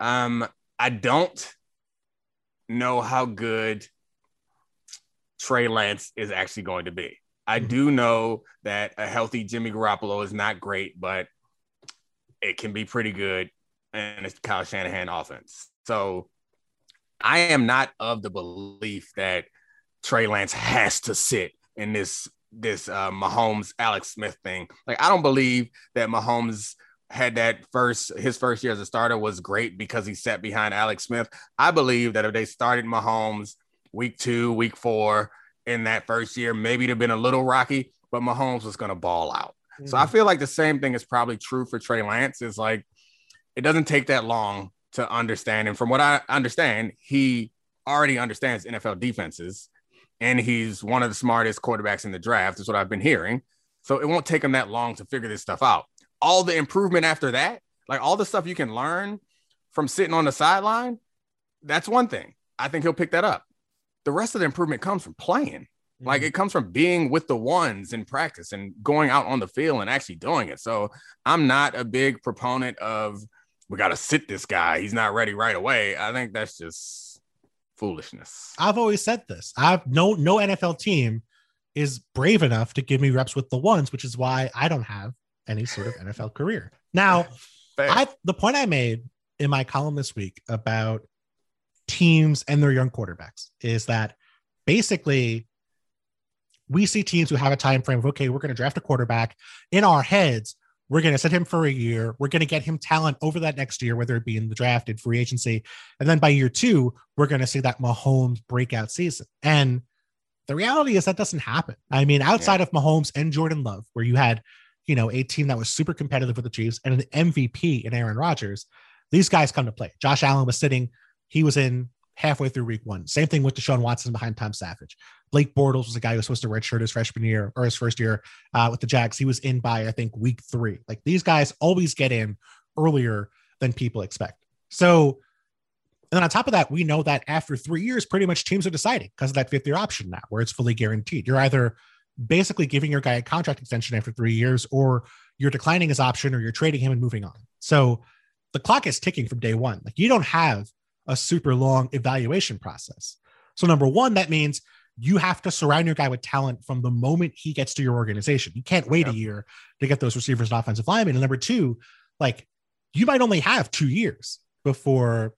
Um, I don't know how good Trey Lance is actually going to be. I Mhm. do know that a healthy Jimmy Garoppolo is not great, but it can be pretty good and it's Kyle Shanahan offense. So I am not of the belief that Trey Lance has to sit in this this uh, Mahomes Alex Smith thing. Like I don't believe that Mahomes had that first his first year as a starter was great because he sat behind Alex Smith. I believe that if they started Mahomes week two, week four in that first year, maybe it'd have been a little rocky, but Mahomes was going to ball out. So I mm. feel like the same thing is probably true for Trey Lance. Is like it doesn't take that long to understand, and from what I understand, he already understands NFL defenses, and he's one of the smartest quarterbacks in the draft. Is what I've been hearing. So it won't take him that long to figure this stuff out. All the improvement after that, like all the stuff you can learn from sitting on the sideline, that's one thing. I think he'll pick that up. the rest of the improvement comes from playing. Like mm-hmm. it comes from being with the ones in practice and going out on the field and actually doing it. So I'm not a big proponent of we got to sit this guy. He's not ready right away. I think that's just foolishness. I've always said this. I've no no NFL team is brave enough to give me reps with the ones, which is why I don't have any sort of NFL career. Now, I the point I made in my column this week about teams and their young quarterbacks is that basically we see teams who have a time frame of okay, we're going to draft a quarterback in our heads. We're going to set him for a year. We're going to get him talent over that next year, whether it be in the draft, in free agency, and then by year two, we're going to see that Mahomes breakout season. And the reality is that doesn't happen. I mean, outside yeah. of Mahomes and Jordan Love, where you had, you know, a team that was super competitive with the Chiefs and an MVP in Aaron Rodgers, these guys come to play. Josh Allen was sitting, he was in halfway through week one. Same thing with Deshaun Watson behind Tom Savage. Blake Bortles was a guy who was supposed to redshirt his freshman year or his first year uh, with the Jags. He was in by, I think, week three. Like these guys always get in earlier than people expect. So, and then on top of that, we know that after three years, pretty much teams are deciding because of that fifth year option now, where it's fully guaranteed. You're either basically giving your guy a contract extension after three years, or you're declining his option, or you're trading him and moving on. So the clock is ticking from day one. Like you don't have a super long evaluation process. So, number one, that means you have to surround your guy with talent from the moment he gets to your organization. You can't wait yep. a year to get those receivers and offensive linemen. And number two, like you might only have two years before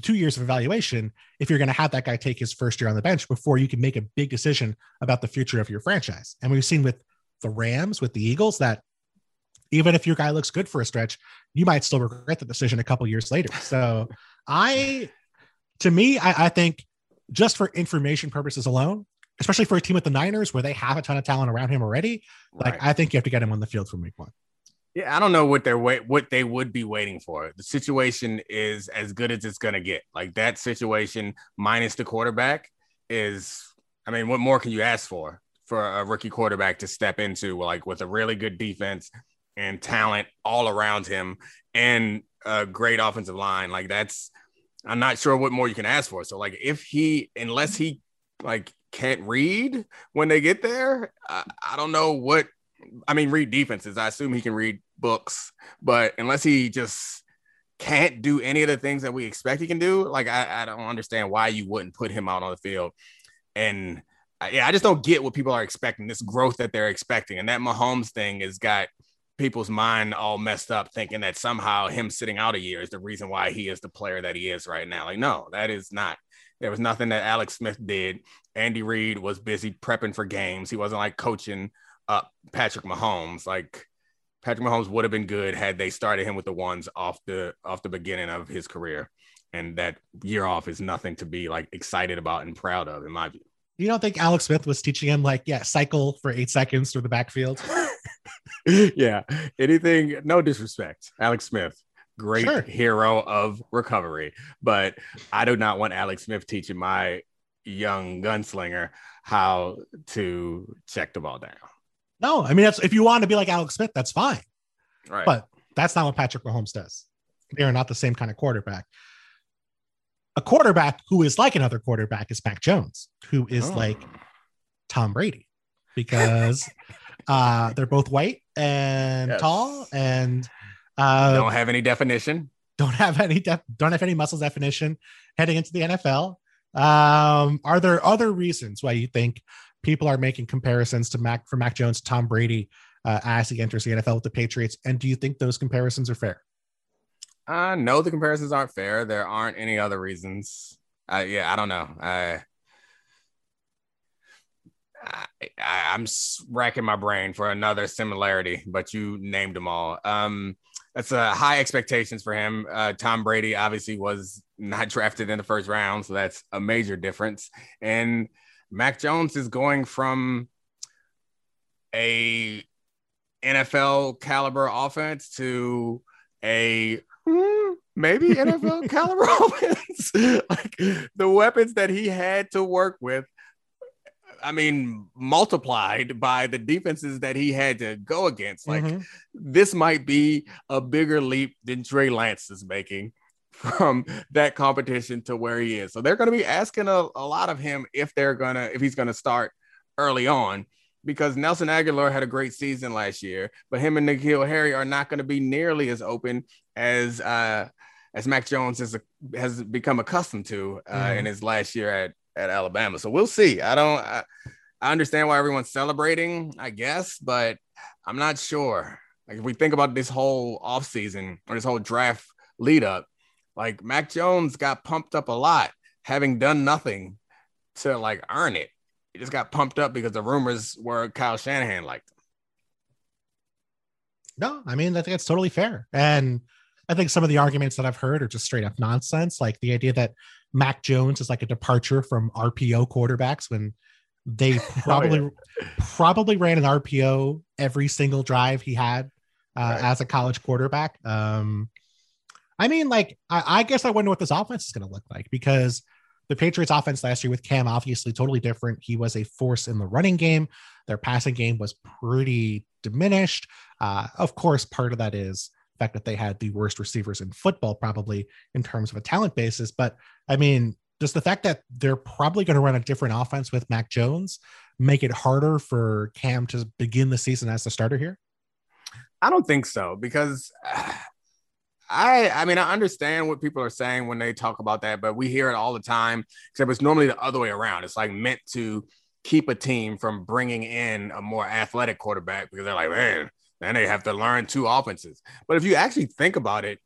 two years of evaluation if you're going to have that guy take his first year on the bench before you can make a big decision about the future of your franchise. And we've seen with the Rams, with the Eagles, that even if your guy looks good for a stretch, you might still regret the decision a couple years later. So I, to me, I, I think just for information purposes alone, especially for a team with the Niners where they have a ton of talent around him already, right. like I think you have to get him on the field from week one. Yeah, I don't know what they're wait what they would be waiting for. The situation is as good as it's gonna get. Like that situation minus the quarterback is I mean, what more can you ask for for a rookie quarterback to step into like with a really good defense and talent all around him and a great offensive line. Like that's I'm not sure what more you can ask for. So like if he unless he like can't read when they get there, I, I don't know what I mean read defenses. I assume he can read books, but unless he just can't do any of the things that we expect he can do, like I, I don't understand why you wouldn't put him out on the field. And uh, yeah, I just don't get what people are expecting, this growth that they're expecting. And that Mahomes thing has got people's mind all messed up thinking that somehow him sitting out a year is the reason why he is the player that he is right now. Like, no, that is not. There was nothing that Alex Smith did. Andy Reid was busy prepping for games. He wasn't like coaching up Patrick Mahomes. Like Patrick Mahomes would have been good had they started him with the ones off the off the beginning of his career. And that year off is nothing to be like excited about and proud of, in my view. You don't think Alex Smith was teaching him like, yeah, cycle for eight seconds through the backfield? yeah. Anything, no disrespect. Alex Smith, great sure. hero of recovery. But I do not want Alex Smith teaching my young gunslinger how to check the ball down. No, I mean that's if you want to be like Alex Smith, that's fine. Right. But that's not what Patrick Mahomes does. They're not the same kind of quarterback. A quarterback who is like another quarterback is Mac Jones, who is oh. like Tom Brady, because uh, they're both white and yes. tall and uh, don't have any definition. Don't have any de- don't have any muscles definition heading into the NFL. Um, are there other reasons why you think people are making comparisons to Mac for Mac Jones, Tom Brady uh, as he enters the NFL with the Patriots? And do you think those comparisons are fair? Uh, no, the comparisons aren't fair. There aren't any other reasons. Uh, yeah, I don't know. I I, I'm racking my brain for another similarity, but you named them all. Um, that's uh, high expectations for him. Uh, Tom Brady obviously was not drafted in the first round, so that's a major difference. And Mac Jones is going from a NFL caliber offense to a maybe NFL caliber offense. like the weapons that he had to work with I mean, multiplied by the defenses that he had to go against. Like mm-hmm. this might be a bigger leap than Trey Lance is making. from that competition to where he is. So they're going to be asking a, a lot of him if they're going to, if he's going to start early on because Nelson Agholor had a great season last year, but him and N'Keal Harry are not going to be nearly as open as uh, as Mac Jones has has become accustomed to uh, mm. in his last year at at Alabama. So we'll see. I don't. I, I understand why everyone's celebrating, I guess, but I'm not sure. Like if we think about this whole offseason or this whole draft lead up, like Mac Jones got pumped up a lot, having done nothing to like earn it. He just got pumped up because the rumors were Kyle Shanahan liked him. No, I mean I think it's totally fair. And I think some of the arguments that I've heard are just straight up nonsense. Like the idea that Mac Jones is like a departure from RPO quarterbacks when they probably oh, yeah. probably ran an RPO every single drive he had uh, right. as a college quarterback. Um, I mean, like I, I guess I wonder what this offense is going to look like because the Patriots offense last year with Cam obviously totally different. He was a force in the running game. Their passing game was pretty diminished. Uh, of course, part of that is fact that they had the worst receivers in football, probably in terms of a talent basis. But I mean, does the fact that they're probably going to run a different offense with Mac Jones make it harder for Cam to begin the season as the starter here? I don't think so because I I mean I understand what people are saying when they talk about that, but we hear it all the time. Except it's normally the other way around. It's like meant to keep a team from bringing in a more athletic quarterback because they're like, man, then they have to learn two offenses. But if you actually think about it,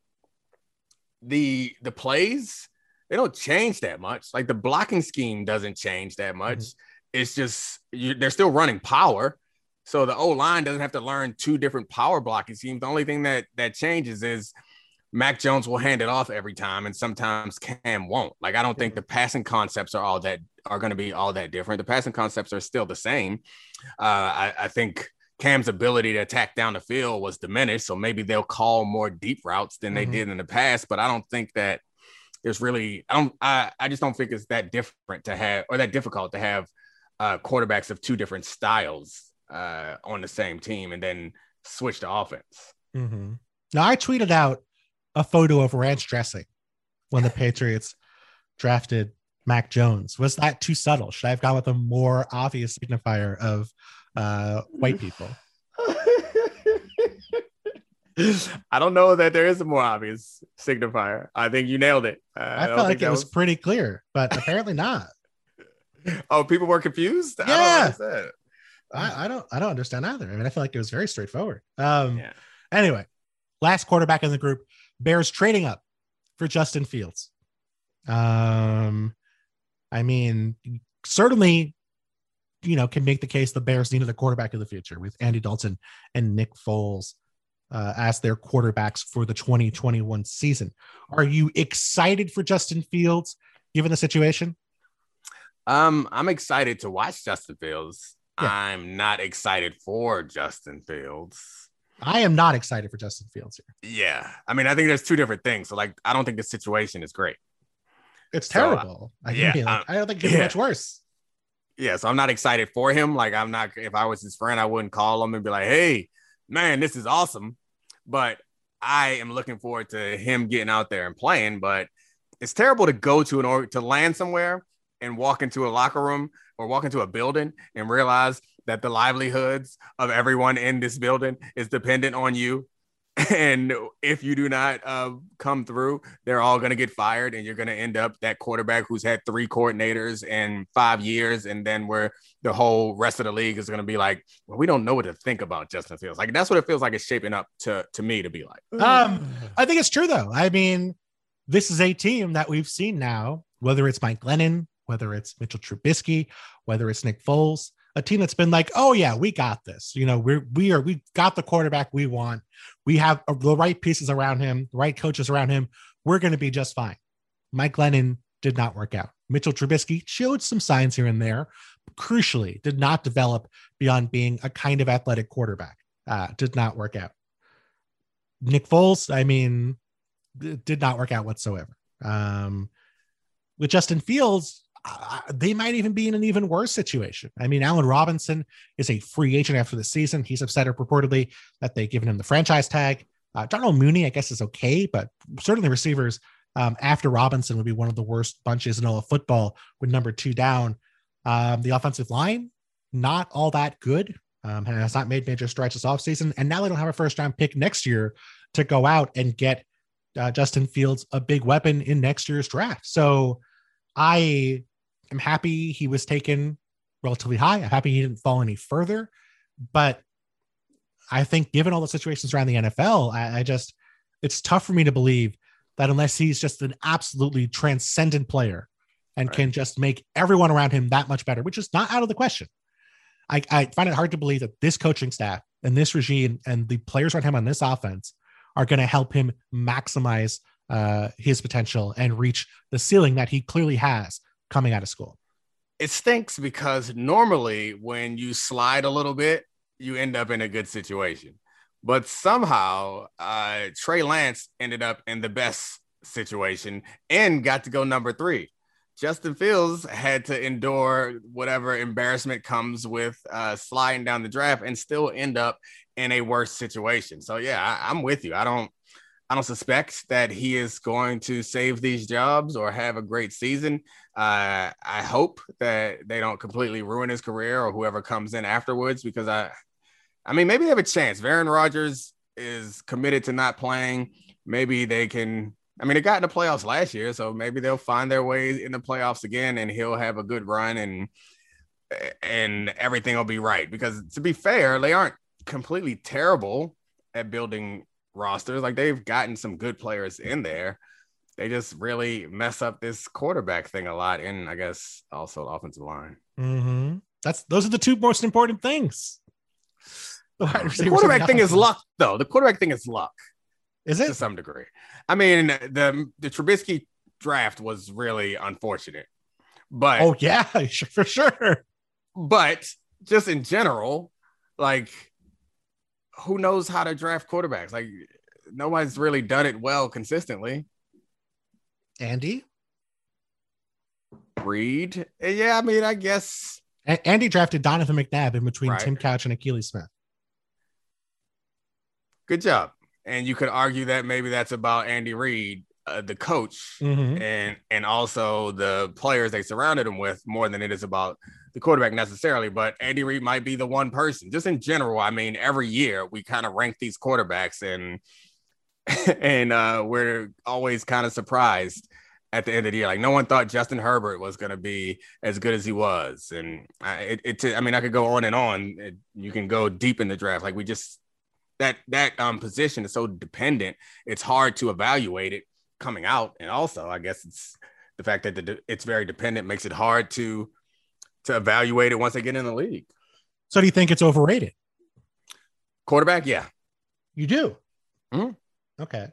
the the plays they don't change that much. Like the blocking scheme doesn't change that much. Mm-hmm. It's just you, they're still running power. So the O line doesn't have to learn two different power blocking schemes. The only thing that that changes is Mac Jones will hand it off every time, and sometimes Cam won't. Like I don't think the passing concepts are all that are going to be all that different. The passing concepts are still the same. Uh, I, I think Cam's ability to attack down the field was diminished, so maybe they'll call more deep routes than mm-hmm. they did in the past. But I don't think that there's really I don't I, I just don't think it's that different to have or that difficult to have uh, quarterbacks of two different styles uh, on the same team and then switch to offense. Mm-hmm. Now I tweeted out a photo of ranch dressing when the Patriots drafted Mac Jones. Was that too subtle? Should I have gone with a more obvious signifier of uh, white people? I don't know that there is a more obvious signifier. I think you nailed it. Uh, I, I felt like it was, was, pretty clear, but apparently not. oh, people were confused. Yeah, I, I, I, don't. I don't understand either. I mean, I feel like it was very straightforward. Um. Yeah. Anyway, last quarterback in the group, Bears trading up for Justin Fields. Um, I mean, certainly, you know, can make the case the Bears needed a quarterback of the future with Andy Dalton and Nick Foles uh, as their quarterbacks for the 2021 season. Are you excited for Justin Fields given the situation? Um, I'm excited to watch Justin Fields. Yeah. I'm not excited for Justin Fields. I am not excited for Justin Fields here. Yeah. I mean, I think there's two different things. So, like, I don't think the situation is great. It's terrible. So, uh, I, yeah, like, I don't think it's yeah. much worse. Yeah. So, I'm not excited for him. Like, I'm not, if I was his friend, I wouldn't call him and be like, hey, man, this is awesome. But I am looking forward to him getting out there and playing. But it's terrible to go to an or to land somewhere and walk into a locker room or walk into a building and realize that the livelihoods of everyone in this building is dependent on you and if you do not uh, come through, they're all going to get fired, and you're going to end up that quarterback who's had three coordinators in five years, and then where the whole rest of the league is going to be like, well, we don't know what to think about Justin Fields. Like that's what it feels like it's shaping up to to me to be like. Um, I think it's true though. I mean, this is a team that we've seen now, whether it's Mike Glennon, whether it's Mitchell Trubisky, whether it's Nick Foles a team that's been like, oh yeah, we got this. You know, we're we are we got the quarterback we want. We have the right pieces around him, the right coaches around him. We're going to be just fine. Mike Glennon did not work out. Mitchell Trubisky showed some signs here and there. Crucially, did not develop beyond being a kind of athletic quarterback. Uh, did not work out. Nick Foles, I mean, did not work out whatsoever. Um, with Justin Fields, they might even be in an even worse situation. I mean, Allen Robinson is a free agent after the season. He's upset reportedly that they've given him the franchise tag. Uh, Darnell Mooney, I guess, is okay, but certainly receivers um, after Robinson would be one of the worst bunches in all of football with number two down. Um, the offensive line, not all that good. Um, has not made major strides this offseason. And now they don't have a first round pick next year to go out and get uh, Justin Fields a big weapon in next year's draft. So I am happy he was taken relatively high. I'm happy he didn't fall any further. But I think, given all the situations around the NFL, I, I just, it's tough for me to believe that unless he's just an absolutely transcendent player and right. can just make everyone around him that much better, which is not out of the question. I, I find it hard to believe that this coaching staff and this regime and the players around him on this offense are going to help him maximize uh, his potential and reach the ceiling that he clearly has coming out of school. It stinks because normally when you slide a little bit, you end up in a good situation. But somehow, uh, Trey Lance ended up in the best situation and got to go number three. Justin Fields had to endure whatever embarrassment comes with uh, sliding down the draft and still end up in a worse situation. So yeah, I, I'm with you. I don't I don't suspect that he is going to save these jobs or have a great season. Uh, I hope that they don't completely ruin his career or whoever comes in afterwards because I, I mean, maybe they have a chance. Aaron Rodgers is committed to not playing. Maybe they can. I mean, they got in the playoffs last year, so maybe they'll find their way in the playoffs again, and he'll have a good run, and and everything will be right. Because to be fair, they aren't completely terrible at building rosters. Like they've gotten some good players in there. They just really mess up this quarterback thing a lot, and I guess also offensive line. Mm-hmm. That's those are the two most important things. The, the quarterback thing is luck, though. The quarterback thing is luck. Is it to some degree? I mean, the the Trubisky draft was really unfortunate, but oh yeah, for sure. But just in general, like who knows how to draft quarterbacks? Like nobody's really done it well consistently. Andy Reid, yeah. I mean, I guess a- Andy drafted Donovan McNabb in between right. Tim Couch and Akili Smith. Good job. And you could argue that maybe that's about Andy Reid, uh, the coach, mm-hmm. and and also the players they surrounded him with more than it is about the quarterback necessarily, but Andy Reid might be the one person. Just in general, I mean, every year we kind of rank these quarterbacks and and uh, we're always kind of surprised at the end of the year. Like no one thought Justin Herbert was going to be as good as he was, and I, it, it, I mean, I could go on and on. It, you can go deep in the draft. Like we just that that um position is so dependent. It's hard to evaluate it coming out, and also I guess it's the fact that the, it's very dependent makes it hard to to evaluate it once they get in the league. So do you think it's overrated? Quarterback, yeah. You do. Mm-hmm. Okay.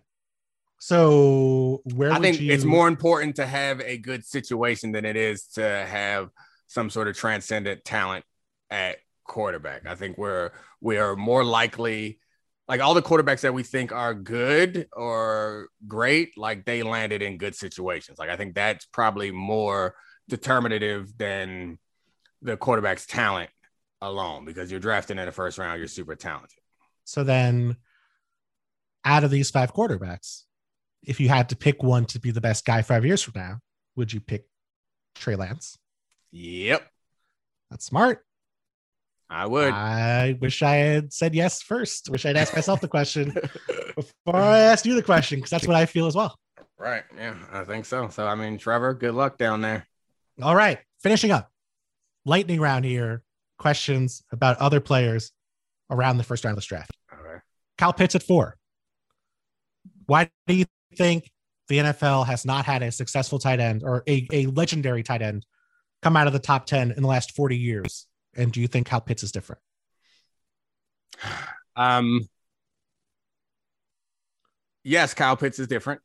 So where I think you... it's more important to have a good situation than it is to have some sort of transcendent talent at quarterback. I think we're we are more likely like all the quarterbacks that we think are good or great, like they landed in good situations. Like I think that's probably more determinative than the quarterback's talent alone because you're drafting in the first round, you're super talented. So then, out of these five quarterbacks, if you had to pick one to be the best guy five years from now, would you pick Trey Lance? Yep. That's smart. I would. I wish I had said yes first. Wish I'd asked myself the question before I asked you the question because that's what I feel as well. Right. Yeah, I think so. So, I mean, Trevor, good luck down there. All right. Finishing up lightning round here. Questions about other players around the first round of this draft. Okay. Kyle Pitts at four. Why do you think the NFL has not had a successful tight end or a, a legendary tight end come out of the top 10 in the last 40 years? And do you think Kyle Pitts is different? Um, yes, Kyle Pitts is different.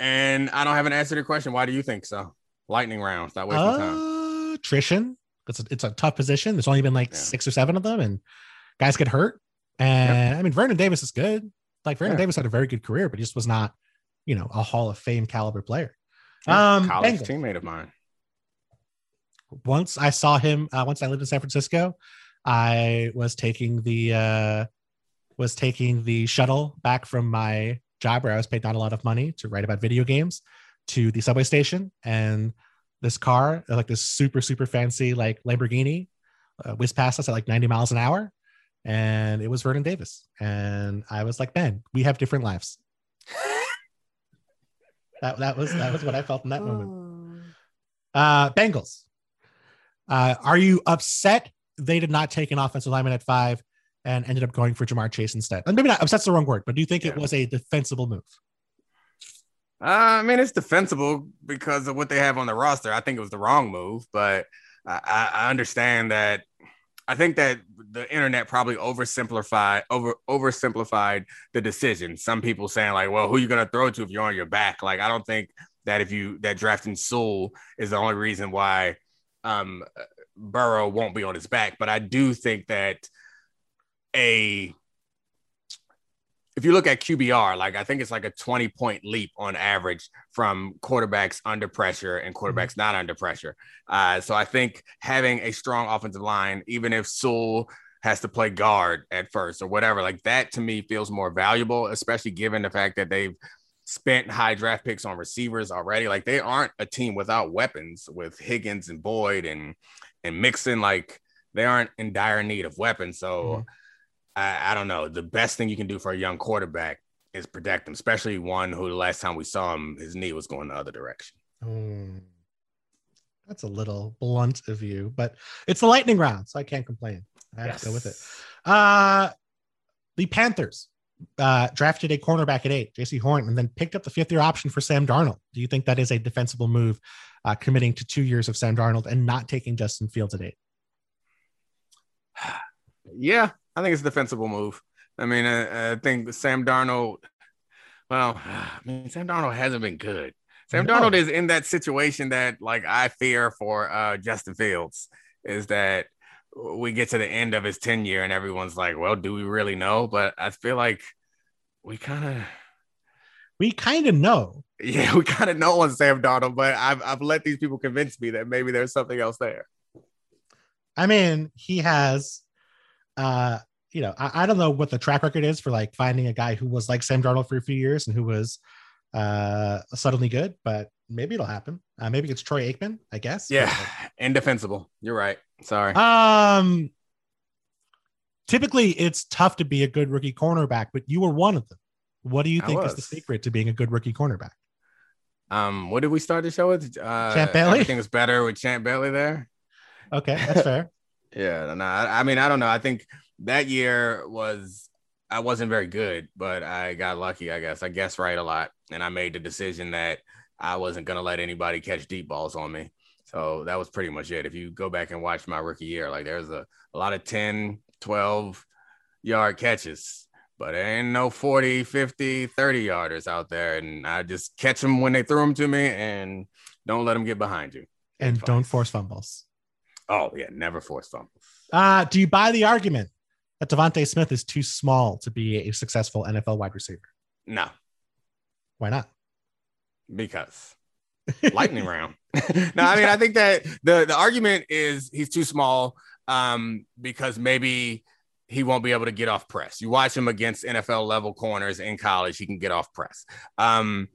And I don't have an answer to your question. Why do you think so? Lightning round. Stop wasting uh, time attrition. It's a, it's a tough position. There's only been like yeah. six or seven of them, and guys get hurt. And. I mean, Vernon Davis is good. Like Vernon yeah. Davis had a very good career, but he just was not, you know, a Hall of Fame caliber player. Um, college Bengals. teammate of mine. Once I saw him. Uh, once I lived in San Francisco, I was taking the uh, was taking the shuttle back from my job where I was paid not a lot of money to write about video games to the subway station and this car, like this super, super fancy like Lamborghini, uh, whizzed past us at like 90 miles an hour. And it was Vernon Davis. And I was like, man, we have different lives. that, that was that was what I felt in that moment. Uh Bengals. Uh, are you upset they did not take an offensive lineman at five and ended up going for Ja'Marr Chase instead? And maybe not upset's the wrong word, but do you think yeah. it was a defensible move? Uh, I mean, it's defensible because of what they have on the roster. I think it was the wrong move, but I, I understand that. I think that the internet probably oversimplified over oversimplified the decision. Some people saying like, "Well, who are you gonna throw to if you're on your back?" Like, I don't think that if you that drafting Sewell is the only reason why um Burrow won't be on his back. But I do think that a if you look at QBR, like I think it's like a 20 point leap on average from quarterbacks under pressure and mm-hmm. quarterbacks not under pressure. Uh, so I think having a strong offensive line, even if Sewell has to play guard at first or whatever, like that to me feels more valuable, especially given the fact that they've spent high draft picks on receivers already. Like they aren't a team without weapons with Higgins and Boyd and and Mixon. Like they aren't in dire need of weapons. So. Mm-hmm I, I don't know. The best thing you can do for a young quarterback is protect him, especially one who the last time we saw him, his knee was going the other direction. Mm, that's a little blunt of you, but it's the lightning round, so I can't complain. I have yes. to go with it. Uh, the Panthers uh, drafted a cornerback at eight, Jaycee Horn, and then picked up the fifth year option for Sam Darnold. Do you think that is a defensible move, uh, committing to two years of Sam Darnold and not taking Justin Fields at eight? Yeah, I think it's a defensible move. I mean, I, I think Sam Darnold. Well, I mean, Sam Darnold hasn't been good. Sam no. Darnold is in that situation that, like, I fear for uh, Justin Fields is that we get to the end of his tenure and everyone's like, "Well, do we really know?" But I feel like we kind of, we kind of know. Yeah, we kind of know on Sam Darnold, but I've I've let these people convince me that maybe there's something else there. I mean, he has uh, you know, I, I, don't know what the track record is for like finding a guy who was like Sam Darnold for a few years and who was uh suddenly good, but maybe it'll happen. Uh, maybe it's Troy Aikman, I guess. Yeah, but, indefensible. You're right. Sorry. Um, typically it's tough to be a good rookie cornerback, but you were one of them. What do you think is the secret to being a good rookie cornerback? Um, what did we start the show with? Uh, Champ Bailey. Everything was better with Champ Bailey there. Okay, that's fair. Yeah, no, I, I mean, I don't know. I think that year was I wasn't very good, but I got lucky, I guess. I guess right a lot, and I made the decision that I wasn't gonna let anybody catch deep balls on me. So that was pretty much it. If you go back and watch my rookie year, like there's a, a lot of 10, 12 yard catches, but there ain't no 40, 50, 30 yarders out there. And I just catch them when they throw them to me and don't let them get behind you. And don't force fumbles. Oh yeah, never force fumbles. Uh, do you buy the argument that DeVonta Smith is too small to be a successful NFL wide receiver? No. Why not? Because lightning round. no, I mean I think that the the argument is he's too small um, because maybe he won't be able to get off press. You watch him against NFL level corners in college, he can get off press. Um,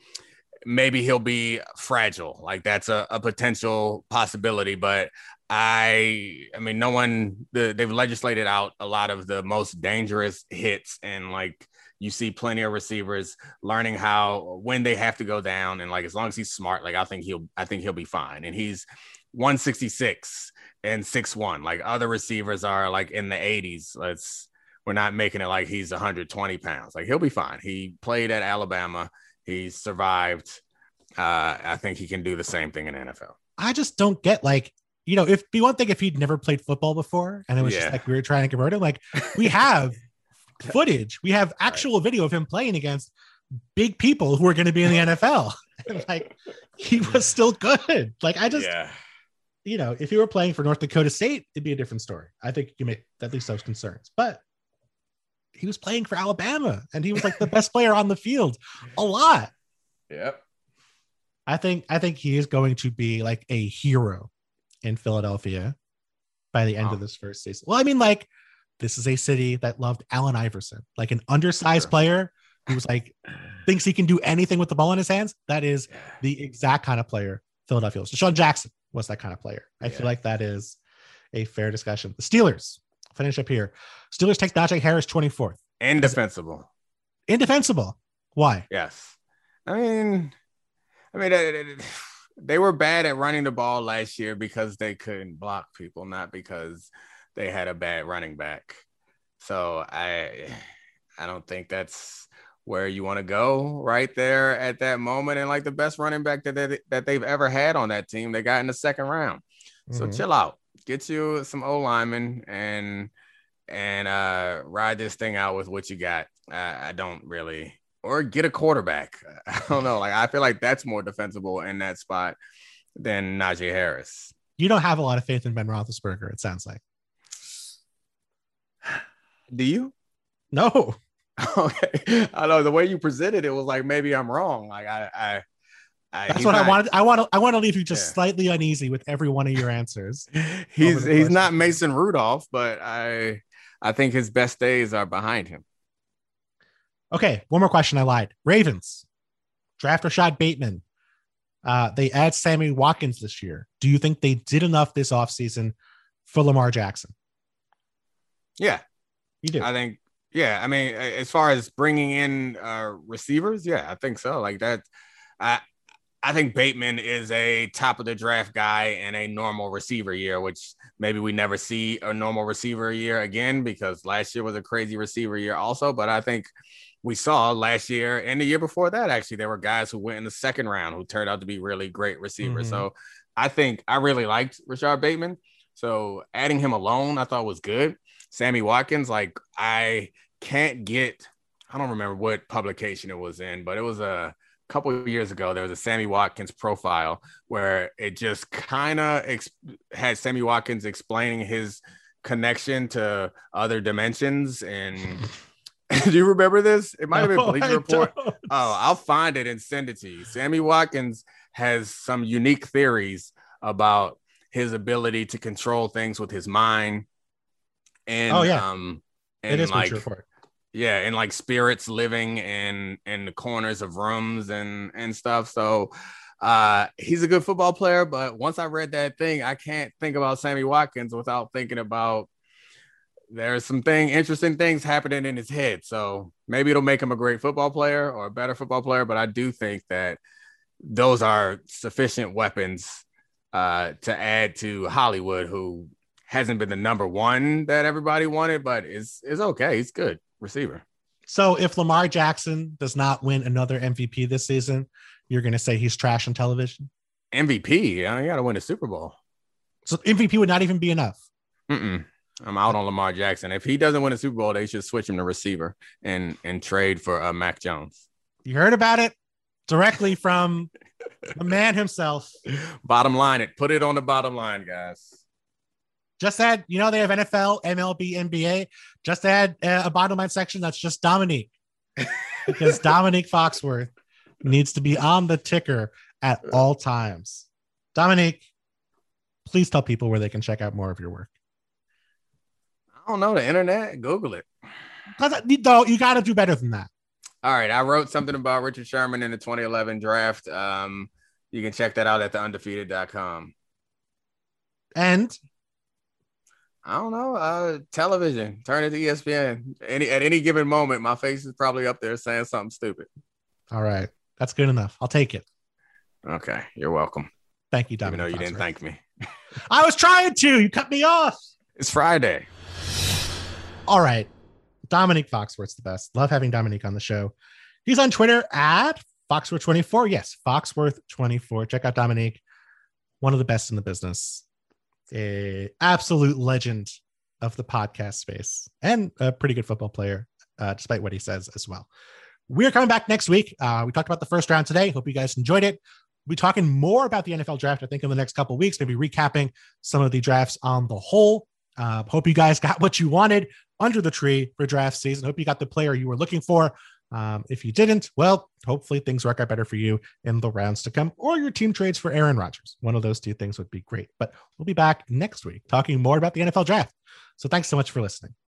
maybe he'll be fragile. Like that's a, a potential possibility, but I I mean no one the, they've legislated out a lot of the most dangerous hits and like you see plenty of receivers learning how when they have to go down and like as long as he's smart like I think he'll I think he'll be fine. And he's 166 and 6'1 like other receivers are like in the 80s let's we're not making it like he's 120 pounds. Like he'll be fine. He played at Alabama. He survived. Uh I think he can do the same thing in NFL I just don't get like you know, if be one thing if he'd never played football before and it was yeah. just like we were trying to convert him, like we have footage, we have actual right. video of him playing against big people who are going to be in the NFL. and like he was still good. Like I just, yeah. you know, if he were playing for North Dakota State, it'd be a different story. I think you may at least those concerns, but he was playing for Alabama and he was like the best player on the field a lot. Yep. I think I think he is going to be like a hero in Philadelphia by the end oh. of this first season. Well, I mean, like, this is a city that loved Allen Iverson, like an undersized sure. player who's like thinks he can do anything with the ball in his hands. That is the exact kind of player Philadelphia was. DeSean Jackson was that kind of player. I yeah. feel like that is a fair discussion. The Steelers finish up here. Steelers take Najee Harris 24th. Indefensible. Indefensible. Why? Yes. I mean, I mean, uh, they were bad at running the ball last year because they couldn't block people, not because they had a bad running back. So I, I don't think that's where you want to go right there at that moment. And like the best running back that they, that they've ever had on that team, they got in the second round. So mm-hmm. chill out, get you some O linemen and and uh ride this thing out with what you got. I, I don't really or get a quarterback. I don't know. Like I feel like that's more defensible in that spot than Najee Harris. You don't have a lot of faith in Ben Roethlisberger. It sounds like. Do you? No. Okay. I know the way you presented it was like maybe I'm wrong. Like I, I, I that's what not, I wanted. I want to. I want to leave you just yeah. slightly uneasy with every one of your answers. he's he's not Mason Rudolph, but I I think his best days are behind him. Okay, one more question. I lied. Ravens draft Rashod Bateman. Uh, they add Sammy Watkins this year. Do you think they did enough this offseason for Lamar Jackson? Yeah, you do. I think. Yeah, I mean, as far as bringing in uh, receivers, yeah, I think so. Like that, I I think Bateman is a top of the draft guy in a normal receiver year, which maybe we never see a normal receiver year again because last year was a crazy receiver year also. But I think we saw last year and the year before that, actually, there were guys who went in the second round who turned out to be really great receivers. Mm-hmm. So I think I really liked Rashod Bateman. So adding him alone, I thought was good. Sammy Watkins, like I can't get, I don't remember what publication it was in, but it was a couple of years ago. There was a Sammy Watkins profile where it just kind of ex- had Sammy Watkins explaining his connection to other dimensions and Do you remember this? It might have been Bleacher Report. Oh, I'll find it and send it to you. Sammy Watkins has some unique theories about his ability to control things with his mind. And oh yeah, um, and it is like, Report. Yeah, and like spirits living in in the corners of rooms and and stuff. So uh he's a good football player, but once I read that thing, I can't think about Sammy Watkins without thinking about there's some thing interesting things happening in his head. So maybe it'll make him a great football player or a better football player. But I do think that those are sufficient weapons uh, to add to Hollywood, who hasn't been the number one that everybody wanted, but is is okay. He's good receiver. So if Lamar Jackson does not win another MVP this season, you're going to say he's trash on television. MVP, you got to win a Super Bowl. So MVP would not even be enough. Mm-mm. I'm out on Lamar Jackson. If he doesn't win a Super Bowl, they should switch him to receiver and and trade for uh, Mac Jones. You heard about it directly from the man himself. Bottom line it. Put it on the bottom line, guys. Just add, you know, they have NFL, MLB, NBA. Just add uh, a bottom line section that's just Domonique, because Domonique Foxworth needs to be on the ticker at all times. Domonique, please tell people where they can check out more of your work. I don't know the internet. Google it. No, you got to do better than that. All right, I wrote something about Richard Sherman in the 2011 draft. Um, you can check that out at theundefeated.com. And I don't know, uh, television. Turn it to ESPN. Any at any given moment, my face is probably up there saying something stupid. All right, that's good enough. I'll take it. Okay, you're welcome. Thank you, Dominic. Even though you didn't thank me. I was trying to. You cut me off. It's Friday. All right. Domonique Foxworth's the best. Love having Domonique on the show. He's on Twitter at Foxworth24. Yes, Foxworth24. Check out Domonique, one of the best in the business, a absolute legend of the podcast space, and a pretty good football player, uh, despite what he says as well. We're coming back next week. Uh, we talked about the first round today. Hope you guys enjoyed it. We'll be talking more about the NFL draft, I think, in the next couple weeks, maybe recapping some of the drafts on the whole. Uh, hope you guys got what you wanted under the tree for draft season. Hope you got the player you were looking for. Um, if you didn't, well, hopefully things work out better for you in the rounds to come, or your team trades for Aaron Rodgers. One of those two things would be great. But we'll be back next week talking more about the NFL draft. So thanks so much for listening.